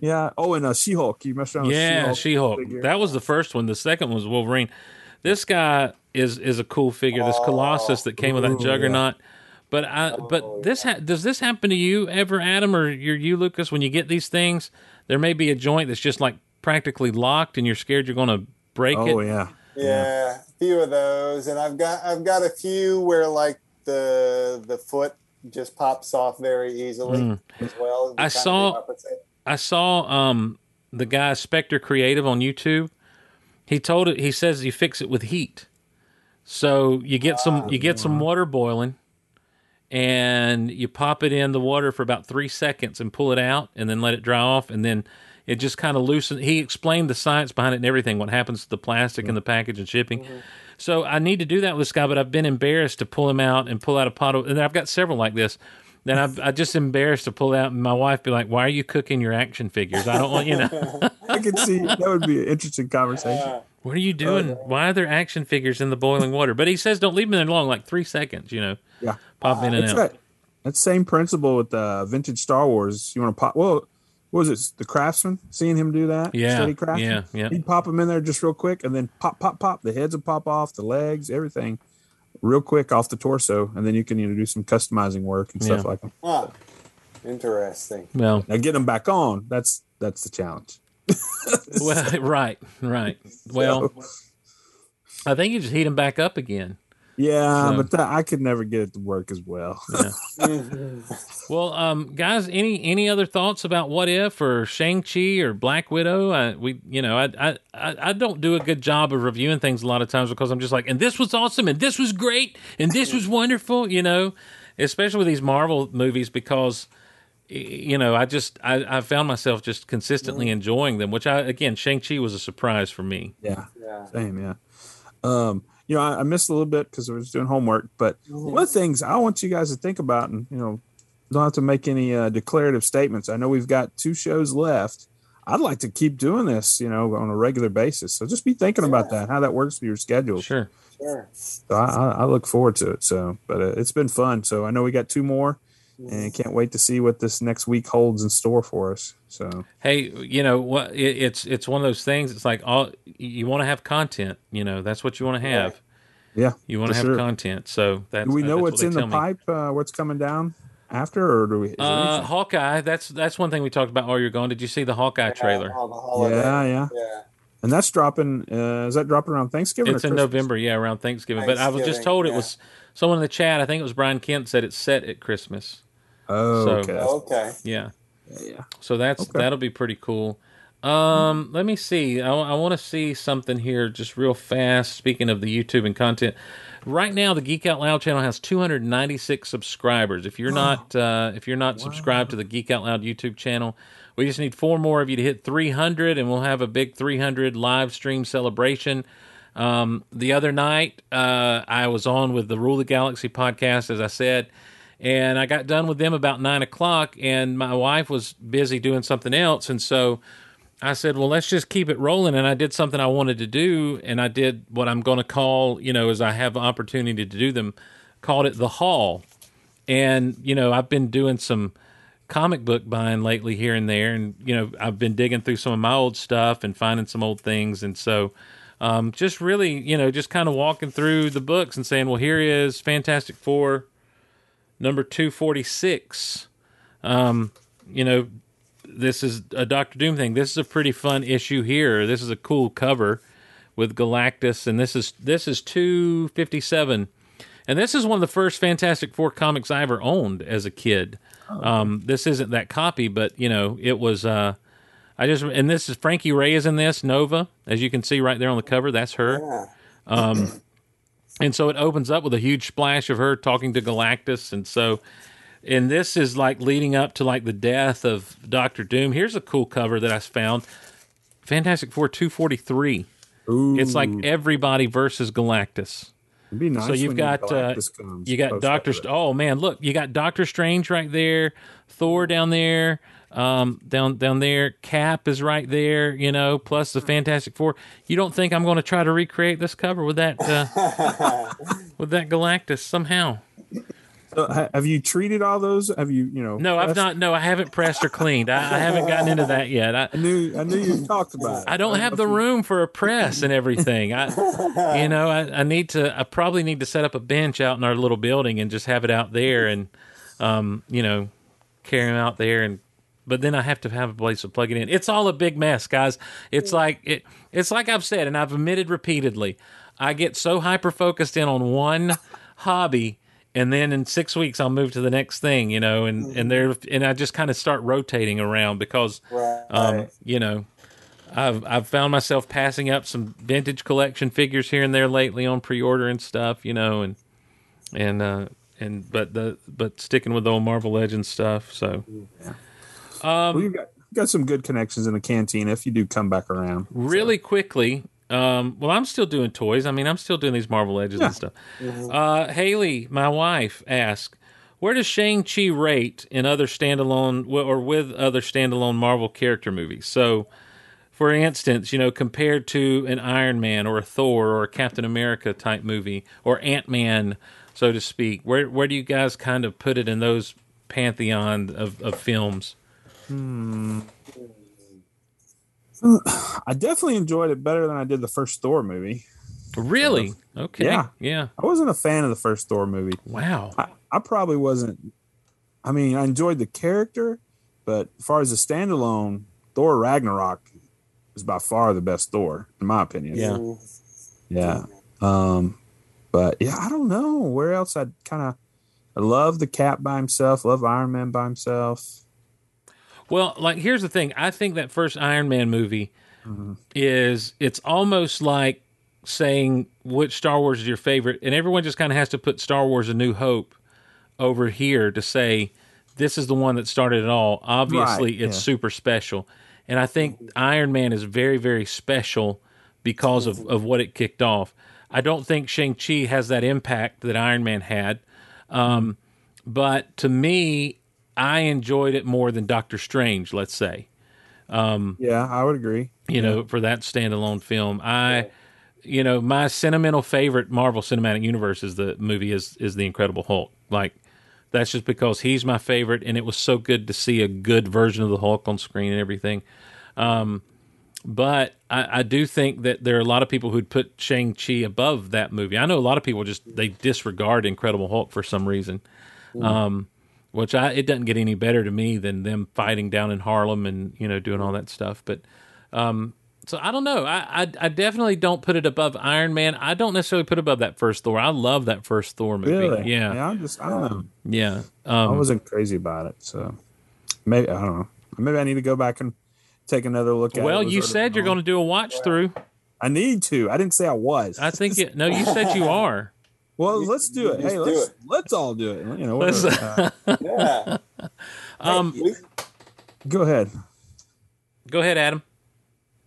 Yeah. Oh, and uh, She Hulk. You messed around. Yeah, with She Hulk. figure. That was the first one. The second one was Wolverine. This guy is is a cool figure. This Colossus that came with that Ooh, yeah. Juggernaut. But I but this ha- does this happen to you ever, Adam, or you're you Lucas? When you get these things, there may be a joint that's just like practically locked, and you're scared you're going to break Oh it. Oh yeah. Yeah, a few of those, and I've got I've got a few where like the the foot just pops off very easily as well. Mm. I saw- I saw um the guy Spectre Creative on YouTube. He told it. He says you fix it with heat. So you get some you get some water boiling, and you pop it in the water for about three seconds and pull it out, and then let it dry off, and then it just kind of loosens. He explained the science behind it and everything. What happens to the plastic in the package and shipping. So I need to do that with this guy, but I've been embarrassed to pull him out and pull out a pot of. And I've got several like this. Then I've I just embarrassed to pull out, and my wife be like, "Why are you cooking your action figures? I don't want you know." I could see that would be an interesting conversation. What are you doing? Why are there action figures in the boiling water? But he says don't leave them there long, like three seconds. You know, Yeah. pop in and It's out. that that same principle with uh, vintage Star Wars. You want to pop? Well, what was it? The Craftsman. Seeing him do that. Yeah, Steady Craftsman. yeah, yeah. He'd pop them in there just real quick, and then pop, pop, pop. The heads would pop off, the legs, everything, real quick off the torso, and then you can you know do some customizing work and stuff Yeah. like that. Huh. Interesting. Well, Now getting them back on, that's that's the challenge. well, right, right. Well, I think you just heat them back up again. Yeah, So- but that, I could never get it to work as well. Well, um, guys, any any other thoughts about What If or Shang Chi or Black Widow? I, we, you know, I, I I I don't do a good job of reviewing things a lot of times because I'm just like, and this was awesome, and this was great, and this was wonderful, you know, especially with these Marvel movies because. You know, I just I, I found myself just consistently enjoying them, which I again Shang Chi was a surprise for me. Yeah. Yeah. Same, yeah. Um, you know, I, I missed a little bit because I was doing homework, but one of the things I want you guys to think about, and you know, don't have to make any uh, declarative statements. I know we've got two shows left. I'd like to keep doing this, you know, on a regular basis. So just be thinking about that, how that works for your schedule. Sure. Sure. So I, I, I look forward to it. So, but uh, it's been fun. So I know we got two more, and can't wait to see what this next week holds in store for us. So Hey, you know what? It, it's it's one of those things. It's like all you want to have content. You know, that's what you want to have. yeah, You want to have sure. content. So that's Do we know that's what's what in the pipe? Uh, what's coming down after, or do we? Uh. Hawkeye. That's that's one thing we talked about while you're gone. Did you see the Hawkeye trailer? All the yeah, yeah. Yeah. And that's dropping. Uh, is that dropping around Thanksgiving? It's or in Christmas? November, yeah, around Thanksgiving. But I was just Thanksgiving, told it was someone in the chat. I think it was Brian Kent said it's set at Christmas. Oh, So- okay. Okay. Yeah. yeah. So that's Okay. that'll be pretty cool. Um, let me see. I, I want to see something here just real fast. Speaking of the YouTube and content, right now the Geek Out Loud channel has 296 subscribers. If you're not uh, if you're not subscribed to the Geek Out Loud YouTube channel, we just need four more of you to hit 300, and we'll have a big 300 live stream celebration. Um, the other night, uh, I was on with the Rule the Galaxy podcast, as I said, and I got done with them about nine o'clock, and my wife was busy doing something else, and so I said, "Well, let's just keep it rolling." And I did something I wanted to do, and I did what I'm going to call, you know, as I have opportunity to do them, called it the Hall. And you know, I've been doing some comic book buying lately here and there, and you know, I've been digging through some of my old stuff and finding some old things, and so. Um, just really, you know, just kind of walking through the books and saying, well, here is Fantastic Four number 246. Um, you know, this is a Doctor Doom thing. This is a pretty fun issue here. This is a cool cover with Galactus, and this is this is 257. And this is one of the first Fantastic Four comics I ever owned as a kid. Um, this isn't that copy, but you know, it was. Uh, I just and this is Frankie Raye is in this Nova, as you can see right there on the cover. That's her. Um, and so it opens up with a huge splash of her talking to Galactus, and so and this is like leading up to like the death of Doctor Doom. Here's a cool cover that I found. Fantastic Four 243. It's like everybody versus Galactus. It'd be nice so you've got uh, comes you got Doctor. St- oh man, look, you got Doctor Strange right there, Thor down there, um, down down there, Cap is right there. You know, plus the Fantastic Four. You don't think I'm going to try to recreate this cover with that uh, with that Galactus somehow? So, have you treated all those? Have you, you know? No, I've not. No, I haven't pressed or cleaned. I, I haven't gotten into that yet. I, I knew, I knew you talked about it. I don't have the room for a press and everything. I, you know, I, I need to. I probably need to set up a bench out in our little building and just have it out there, and um, you know, carry them out there. And but then I have to have a place to plug it in. It's all a big mess, guys. It's like it. It's like I've said, and I've admitted repeatedly. I get so hyper focused in on one hobby. And then in six weeks, I'll move to the next thing, you know, and and there, and I just kind of start rotating around because, um, you know, I've I've found myself passing up some vintage collection figures here and there lately on pre-order and stuff, you know, and and uh and but the but sticking with the old Marvel Legends stuff. So well, you got, you got some good connections in the canteen if you do come back around. really quickly, um, well, I'm still doing toys. I mean, I'm still doing these Marvel Legends and stuff. Uh, Haley, my wife, asked, "Where does Shang Chi rate in other standalone or with other standalone Marvel character movies?" So. For instance, you know, compared to an Iron Man or a Thor or a Captain America type movie or Ant Man, so to speak, where where do you guys kind of put it in those pantheon of, of films? I definitely enjoyed it better than I did the first Thor movie. Really? Okay. Yeah. Yeah. I wasn't a fan of the first Thor movie. Wow. I, I probably wasn't. I mean, I enjoyed the character, but as far as a standalone, Thor Ragnarok is by far the best Thor, in my opinion. Yeah. Yeah. Um, but yeah, I don't know where else I'd kind of. I love the Cap by himself. Love Iron Man by himself. Well, like here's the thing. I think that first Iron Man movie is it's almost like saying which Star Wars is your favorite, and everyone just kind of has to put Star Wars: A New Hope over here to say this is the one that started it all. Obviously, Right, it's yeah. super special, and I think Iron Man is very, very special because of of what it kicked off. I don't think Shang Chi has that impact that Iron Man had. Um, but to me, I enjoyed it more than Doctor Strange. Let's say, Yeah, I would agree. you know, for that standalone film, I, you know, my sentimental favorite Marvel Cinematic Universe is the movie is is the Incredible Hulk. Like, that's just because he's my favorite, and it was so good to see a good version of the Hulk on screen and everything. Um, but I, I do think that there are a lot of people who'd put Shang Chi above that movie. I know a lot of people just they disregard Incredible Hulk for some reason. Um, which I it doesn't get any better to me than them fighting down in Harlem and you know doing all that stuff. But um, so I don't know. I, I I definitely don't put it above Iron Man. I don't necessarily put it above that first Thor. I love that first Thor movie. Really? Yeah, Yeah. I'm just. I don't know. yeah. I Um, wasn't crazy about it, so maybe I don't know. Maybe I need to go back and take another look at well, it. you said you're going to do a watch through. I need to. I didn't say I was. I think it. No, you said you are. Well, let's do it. Hey, let's it. let's all do it. You know. Uh, Yeah. Um, We- go ahead. go ahead, Adam.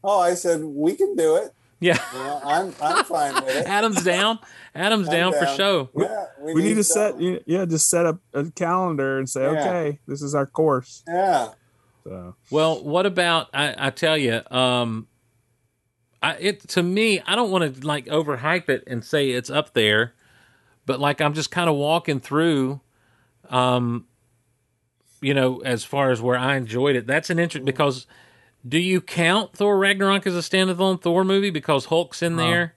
oh, I said we can do it. Yeah, Well, I'm I'm fine with it. Adam's down. Adam's I'm down, for down. show. Yeah, We need to set, some- yeah, just set up a calendar and say, Yeah. okay, this is our course. Yeah. So Well, what about I, I tell you, um, I, it to me, I don't want to like overhype it and say it's up there, but like I'm just kind of walking through, um, you know, as far as where I enjoyed it. That's an interest because do you count Thor Ragnarok as a standalone Thor movie because Hulk's in there?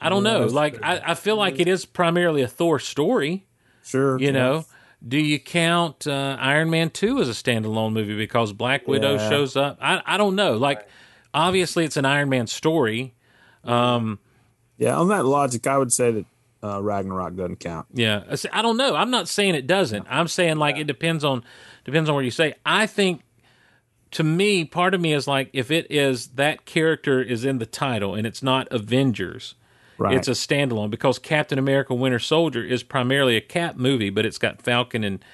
I don't know. Like I, I feel like it is primarily a Thor story. sure, You know, do you count uh, Iron Man 2 as a standalone movie because Black Widow Yeah. shows up? I, I don't know. Like, obviously, it's an Iron Man story. Um, yeah. On that logic, I would say that uh, Ragnarok doesn't count. yeah, I don't know. I'm not saying it doesn't. I'm saying like it depends on depends on where you say. I think to me, part of me is like if it is that character is in the title and it's not Avengers, Right. it's a standalone because Captain America: Winter Soldier is primarily a Cap movie, but it's got Falcon and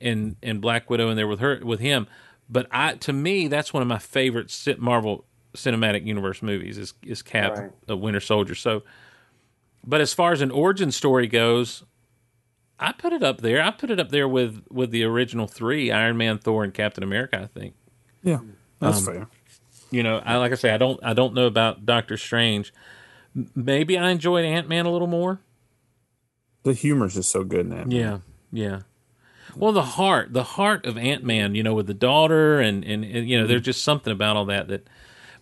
and and Black Widow in there with her with him. But I to me, that's one of my favorite Marvel Cinematic Universe movies is is Cap: Right. a Winter Soldier. So, but as far as an origin story goes. I put it up there. I put it up there with with the original three: Iron Man, Thor, and Captain America. I think yeah, that's Um, fair. you know, I like I say, I don't I don't know about Doctor Strange. Maybe I enjoyed Ant Man a little more. The humor's just so good in that. Yeah, yeah. Well, the heart, the heart of Ant Man, you know, with the daughter, and, and and you know, there's just something about all that that.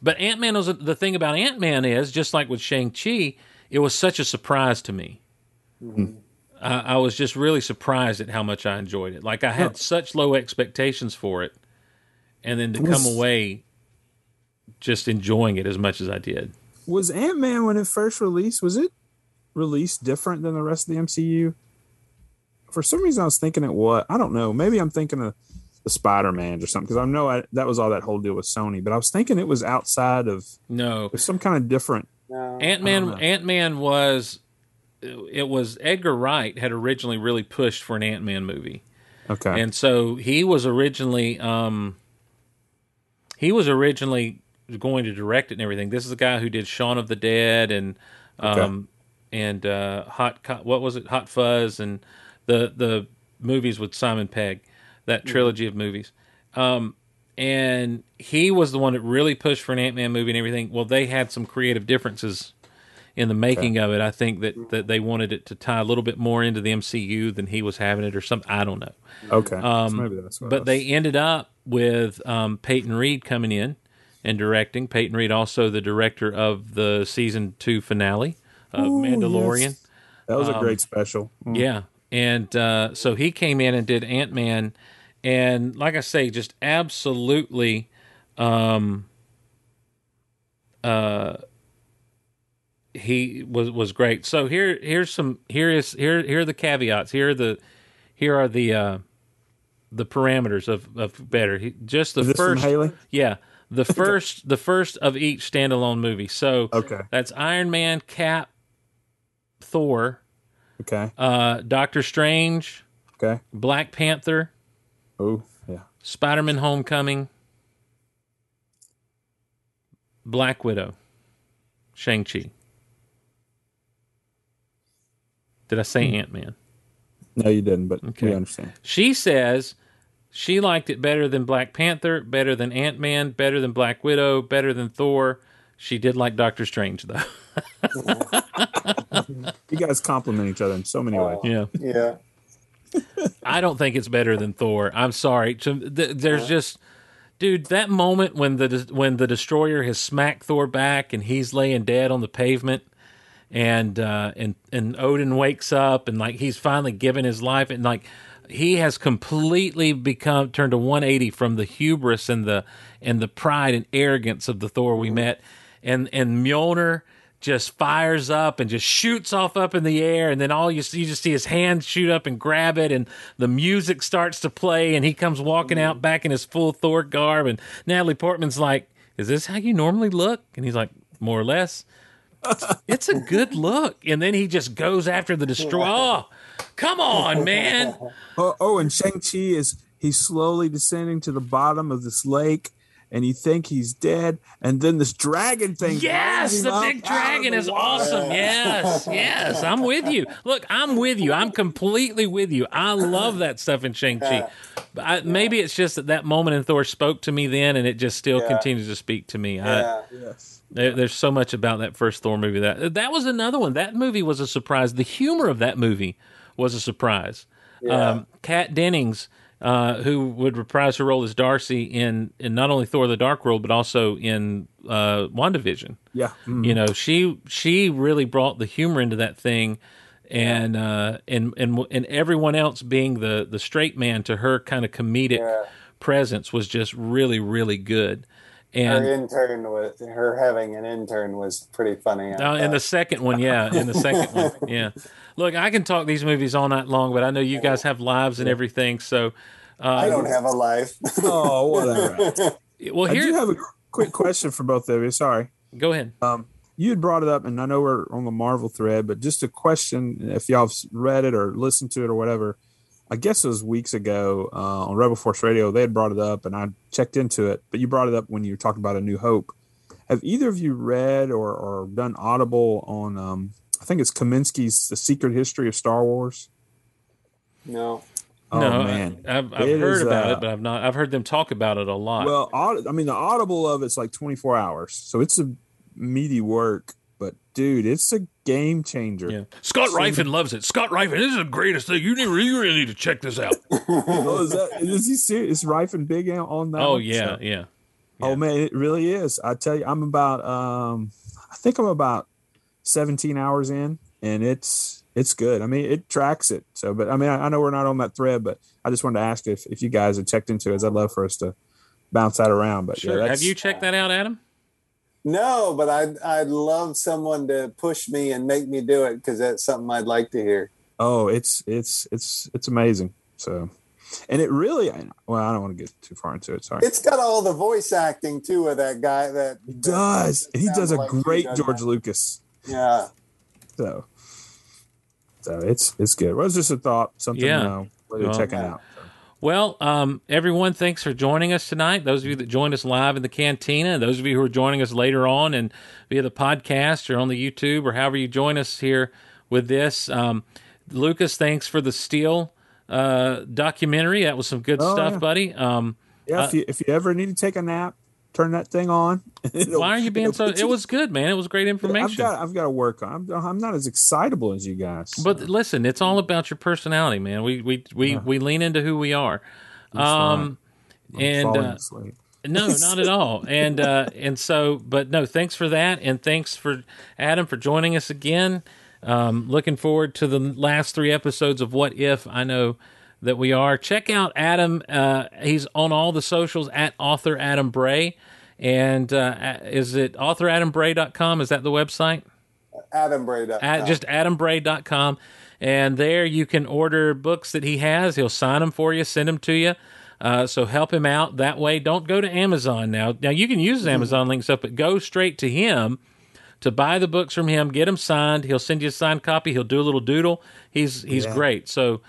But Ant Man was the thing about Ant Man is just like with Shang Chi, it was such a surprise to me. Mm-hmm. I, I was just really surprised at how much I enjoyed it. Like I had such low expectations for it, and then to come away just enjoying it as much as I did. Was Ant Man when it first released? Was it released different than the rest of the MCU? For some reason, I was thinking it was. I don't know. Maybe I'm thinking of the Spider Man or something because I know I, that was all that whole deal with Sony. But I was thinking it was outside of No, it was some kind of different. No. Ant Man. Ant Man was. It was Edgar Wright had originally really pushed for an Ant Man movie, Okay. and so he was originally. Um, he was originally going to direct it and everything. This is the guy who did Shaun of the Dead and um, and uh, Hot. Co- What was it? Hot Fuzz and the the movies with Simon Pegg, that trilogy of movies. Um, and he was the one that really pushed for an Ant Man movie and everything. Well, they had some creative differences in the making of it. I think that, that they wanted it to tie a little bit more into the MCU than he was having it, or something. I don't know. okay. So maybe that's what. um, But they ended up with um, Peyton Reed coming in and directing. Peyton Reed, also the director of the season two finale of Ooh, Mandalorian. yes. That was a um, great special. Mm. Yeah. And uh, so he came in and did Ant Man. And like I say, just absolutely um, uh, he was was great. So here here's some here is here here are the caveats. Here are the here are the uh, the parameters of of better. He, just the Is this from first Haley? yeah, the first the first of each standalone movie. So Okay. that's Iron Man, Cap, Thor, Okay. uh, Doctor Strange, Okay. Black Panther, Oh yeah. Spider Man Homecoming, Black Widow, Shang Chi. Did I say hmm. Ant Man? No, you didn't, but Okay. we understand. She says she liked it better than Black Panther, better than Ant Man, better than Black Widow, better than Thor. She did like Doctor Strange though. You guys compliment each other in so many ways. yeah. Yeah. I don't think it's better than Thor. I'm sorry. There's just, dude, that moment when the when the destroyer has smacked Thor back and he's laying dead on the pavement, and uh, and and Odin wakes up and like he's finally given his life and like he has completely become turned to 180 from the hubris and the and the pride and arrogance of the Thor we met, and and Mjolnir just fires up and just shoots off up in the air and then all you see you just see his hand shoot up and grab it and the music starts to play and he comes walking out mm-hmm. back in his full Thor garb and Natalie Portman's like is this how you normally look? And he's like more or less. It's a good look. And then he just goes after the destroyer oh come on man. Oh, oh, and Shang Chi is he's slowly descending to the bottom of this lake, and you think he's dead, and then this dragon thing. Yes, brings him the big dragon the is water. awesome. Yes, yes, I'm with you. Look, I'm with you. I'm completely with you. I love that stuff in Shang Chi. But I, maybe it's just that that moment in Thor spoke to me then, and it just still Yeah. continues to speak to me. I, Yeah. Yes. there's so much about that first Thor movie that that was another one. That movie was a surprise. The humor of that movie was a surprise. Um, Kat Dennings, uh, who would reprise her role as Darcy in in not only Thor: The Dark World, but also in uh, WandaVision. Yeah. Mm. You know, she she really brought the humor into that thing, and uh, and and and everyone else being the the straight man to her kind of comedic Yeah. presence was just really really good. And her intern was her having an intern was pretty funny. I Uh, in the second one, yeah. In the second one, yeah. Look, I can talk these movies all night long, but I know you guys have lives and everything. So, I don't have a life. Oh, whatever. well, here I do have a quick question for both of you. Sorry. go ahead. Um, you had brought it up, and I know we're on the Marvel thread, but just a question: if y'all have read it or listened to it or whatever, I guess it was weeks ago uh, on Rebel Force Radio. They had brought it up, and I checked into it. But you brought it up when you were talking about A New Hope. Have either of you read or, or done Audible on? Um, I think it's Kaminski's The Secret History of Star Wars. no. Oh no, man, I, have I've heard is, about uh, it, but I've not. I've heard them talk about it a lot. Well, aud- I mean, the Audible of it's like 24 hours, so it's a meaty work. But dude, it's a game changer. yeah. Scott Rifen loves it. Scott Rifen, this is the greatest thing. You need, you really need to check this out. Oh, is that is he serious? Is Rife and Big on that? oh one? yeah, So- yeah. Oh man, it really is. I tell you, I'm about um I think I'm about 17 hours in and it's it's good. I mean, it tracks it. So but I mean, I, I know we're not on that thread, but I just wanted to ask if if you guys have checked into it. 'cause I'd love for us to bounce that around. But Sure. yeah, have you checked that out, Adam? No, but I'd I'd love someone to push me and make me do it because that's something I'd like to hear. Oh, it's it's it's it's amazing. So and it really well, I don't want to get too far into it. Sorry. It's got all the voice acting too of that guy that It does. And he does a like great does George that. Lucas. Yeah. So so it's it's good. Well, it's just a thought, something Yeah. uh, worth Well, checking yeah. out. Well, um, everyone, thanks for joining us tonight. Those of you that joined us live in the cantina, those of you who are joining us later on and via the podcast or on the YouTube or however you join us here with this. Um, Lucas, thanks for the Steel uh, documentary. That was some good Oh, stuff, yeah. buddy. Um, Yeah, if you if you ever need to take a nap, turn that thing on. Why are you being so? It was good, man. It was great I've information. got I've got to work on. I'm, I'm not as excitable as you guys. But listen, it's all about your personality, man. We we we, we lean into who we are. Um, and uh. No, not at all. And uh, and so, but no, thanks for that, and thanks for Adam for joining us again. Um, looking forward to the last three episodes of What If. I know that we are. Check out Adam. Uh, he's on all the socials at author Adam Bray. And uh, is it authoradambray.com? Is that the website? Adam Brady. at just adambray.com and there you can order books that he has he'll sign them for you send them to you uh, so help him out that way don't go to amazon now now you can use his amazon link stuff but go straight to him to buy the books from him get them signed he'll send you a signed copy he'll do a little doodle he's he's great so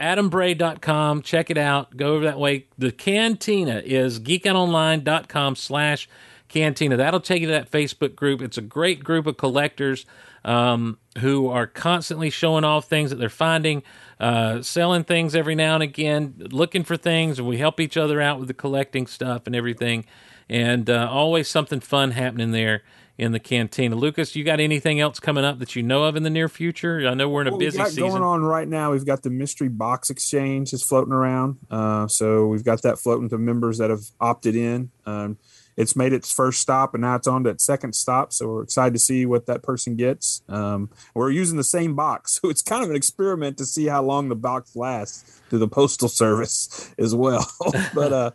adambray.com check it out. Go over that way. The cantina is geekoutonline.com slash cantina. That'll take you to that facebook group. It's a great group of collectors um, who are constantly showing off things that they're finding uh, selling things every now and again looking for things. And we help each other out with the collecting stuff and everything. And uh, always something fun happening there in the cantina lucas you got anything else coming up that you know of in the near future i know we're in a What busy season going on right now, we've got the mystery box exchange is floating around. Uh, so we've got that floating to members that have opted in. Um, it's made its first stop and now it's on to its second stop. So we're excited to see what that person gets. Um, we're using the same box, so it's kind of an experiment to see how long the box lasts through the postal service as well. but uh,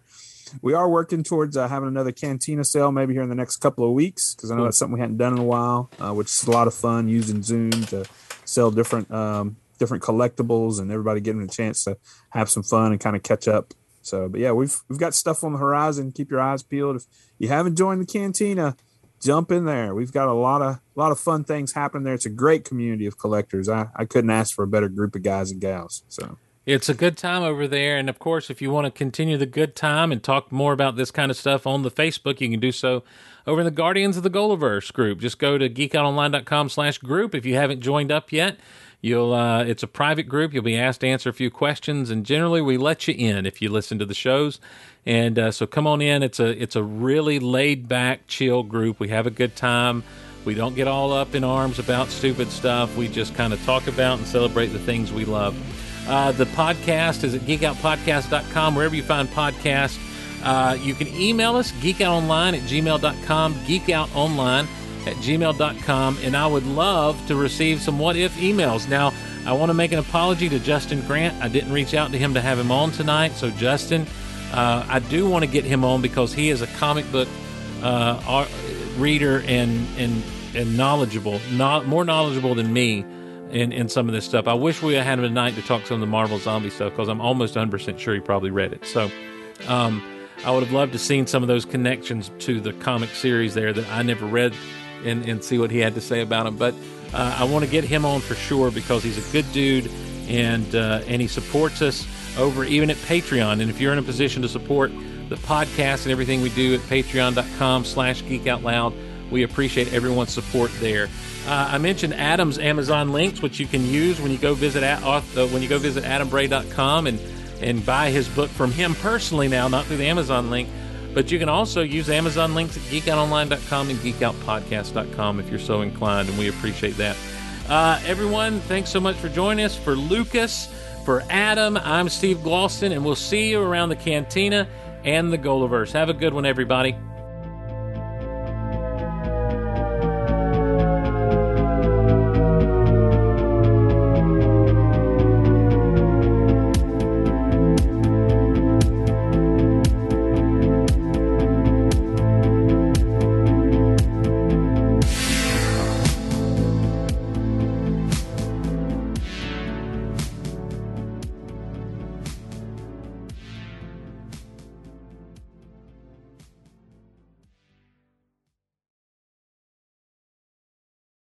we are working towards uh, having another cantina sale maybe here in the next couple of weeks because I know that's something we hadn't done in a while, uh, which is a lot of fun using Zoom to sell different um, different collectibles and everybody getting a chance to have some fun and kind of catch up. So, but yeah, we've we've got stuff on the horizon. Keep your eyes peeled. If you haven't joined the cantina, jump in there. We've got a lot of a lot of fun things happening there. It's a great community of collectors. I, I couldn't ask for a better group of guys and gals. So It's a good time over there. And of course, if you want to continue the good time and talk more about this kind of stuff on the Facebook, you can do so over in the Guardians of the Golaverse group. Just go to geekoutonline.com slash group if you haven't joined up yet. You'll uh, it's a private group. You'll be asked to answer a few questions, and generally we let you in if you listen to the shows. And uh, so come on in. It's a it's a really laid back, chill group. We have a good time. We don't get all up in arms about stupid stuff. We just kind of talk about and celebrate the things we love. Uh, the podcast is at geekoutpodcast.com, wherever you find podcasts. Uh, you can email us, geekoutonline at gmail.com, geekoutonline at gmail.com, and I would love to receive some what if emails. Now, I want to make an apology to Justin Grant. I didn't reach out to him to have him on tonight, so Justin, uh, I do want to get him on because he is a comic book uh, reader and and and knowledgeable, not more knowledgeable than me in, in some of this stuff. I wish we had him tonight to talk some of the Marvel zombie stuff because I'm almost 100% sure he probably read it. So um, I would have loved to seen some of those connections to the comic series there that I never read and, and see what he had to say about them. But uh, I want to get him on for sure because he's a good dude and uh, and he supports us over even at Patreon. And if you're in a position to support the podcast and everything we do at patreon.com slash geekoutloud, we appreciate everyone's support there. Uh, I mentioned Adam's Amazon links, which you can use when you go visit at, uh, when you go visit adambray.com and and buy his book from him personally now, not through the Amazon link. But you can also use Amazon links at geekoutonline.com and geekoutpodcast.com if you're so inclined, and we appreciate that. Uh, everyone, thanks so much for joining us. For Lucas, for Adam, I'm Steve Glosson, and we'll see you around the cantina and the Golaverse. Have a good one, everybody.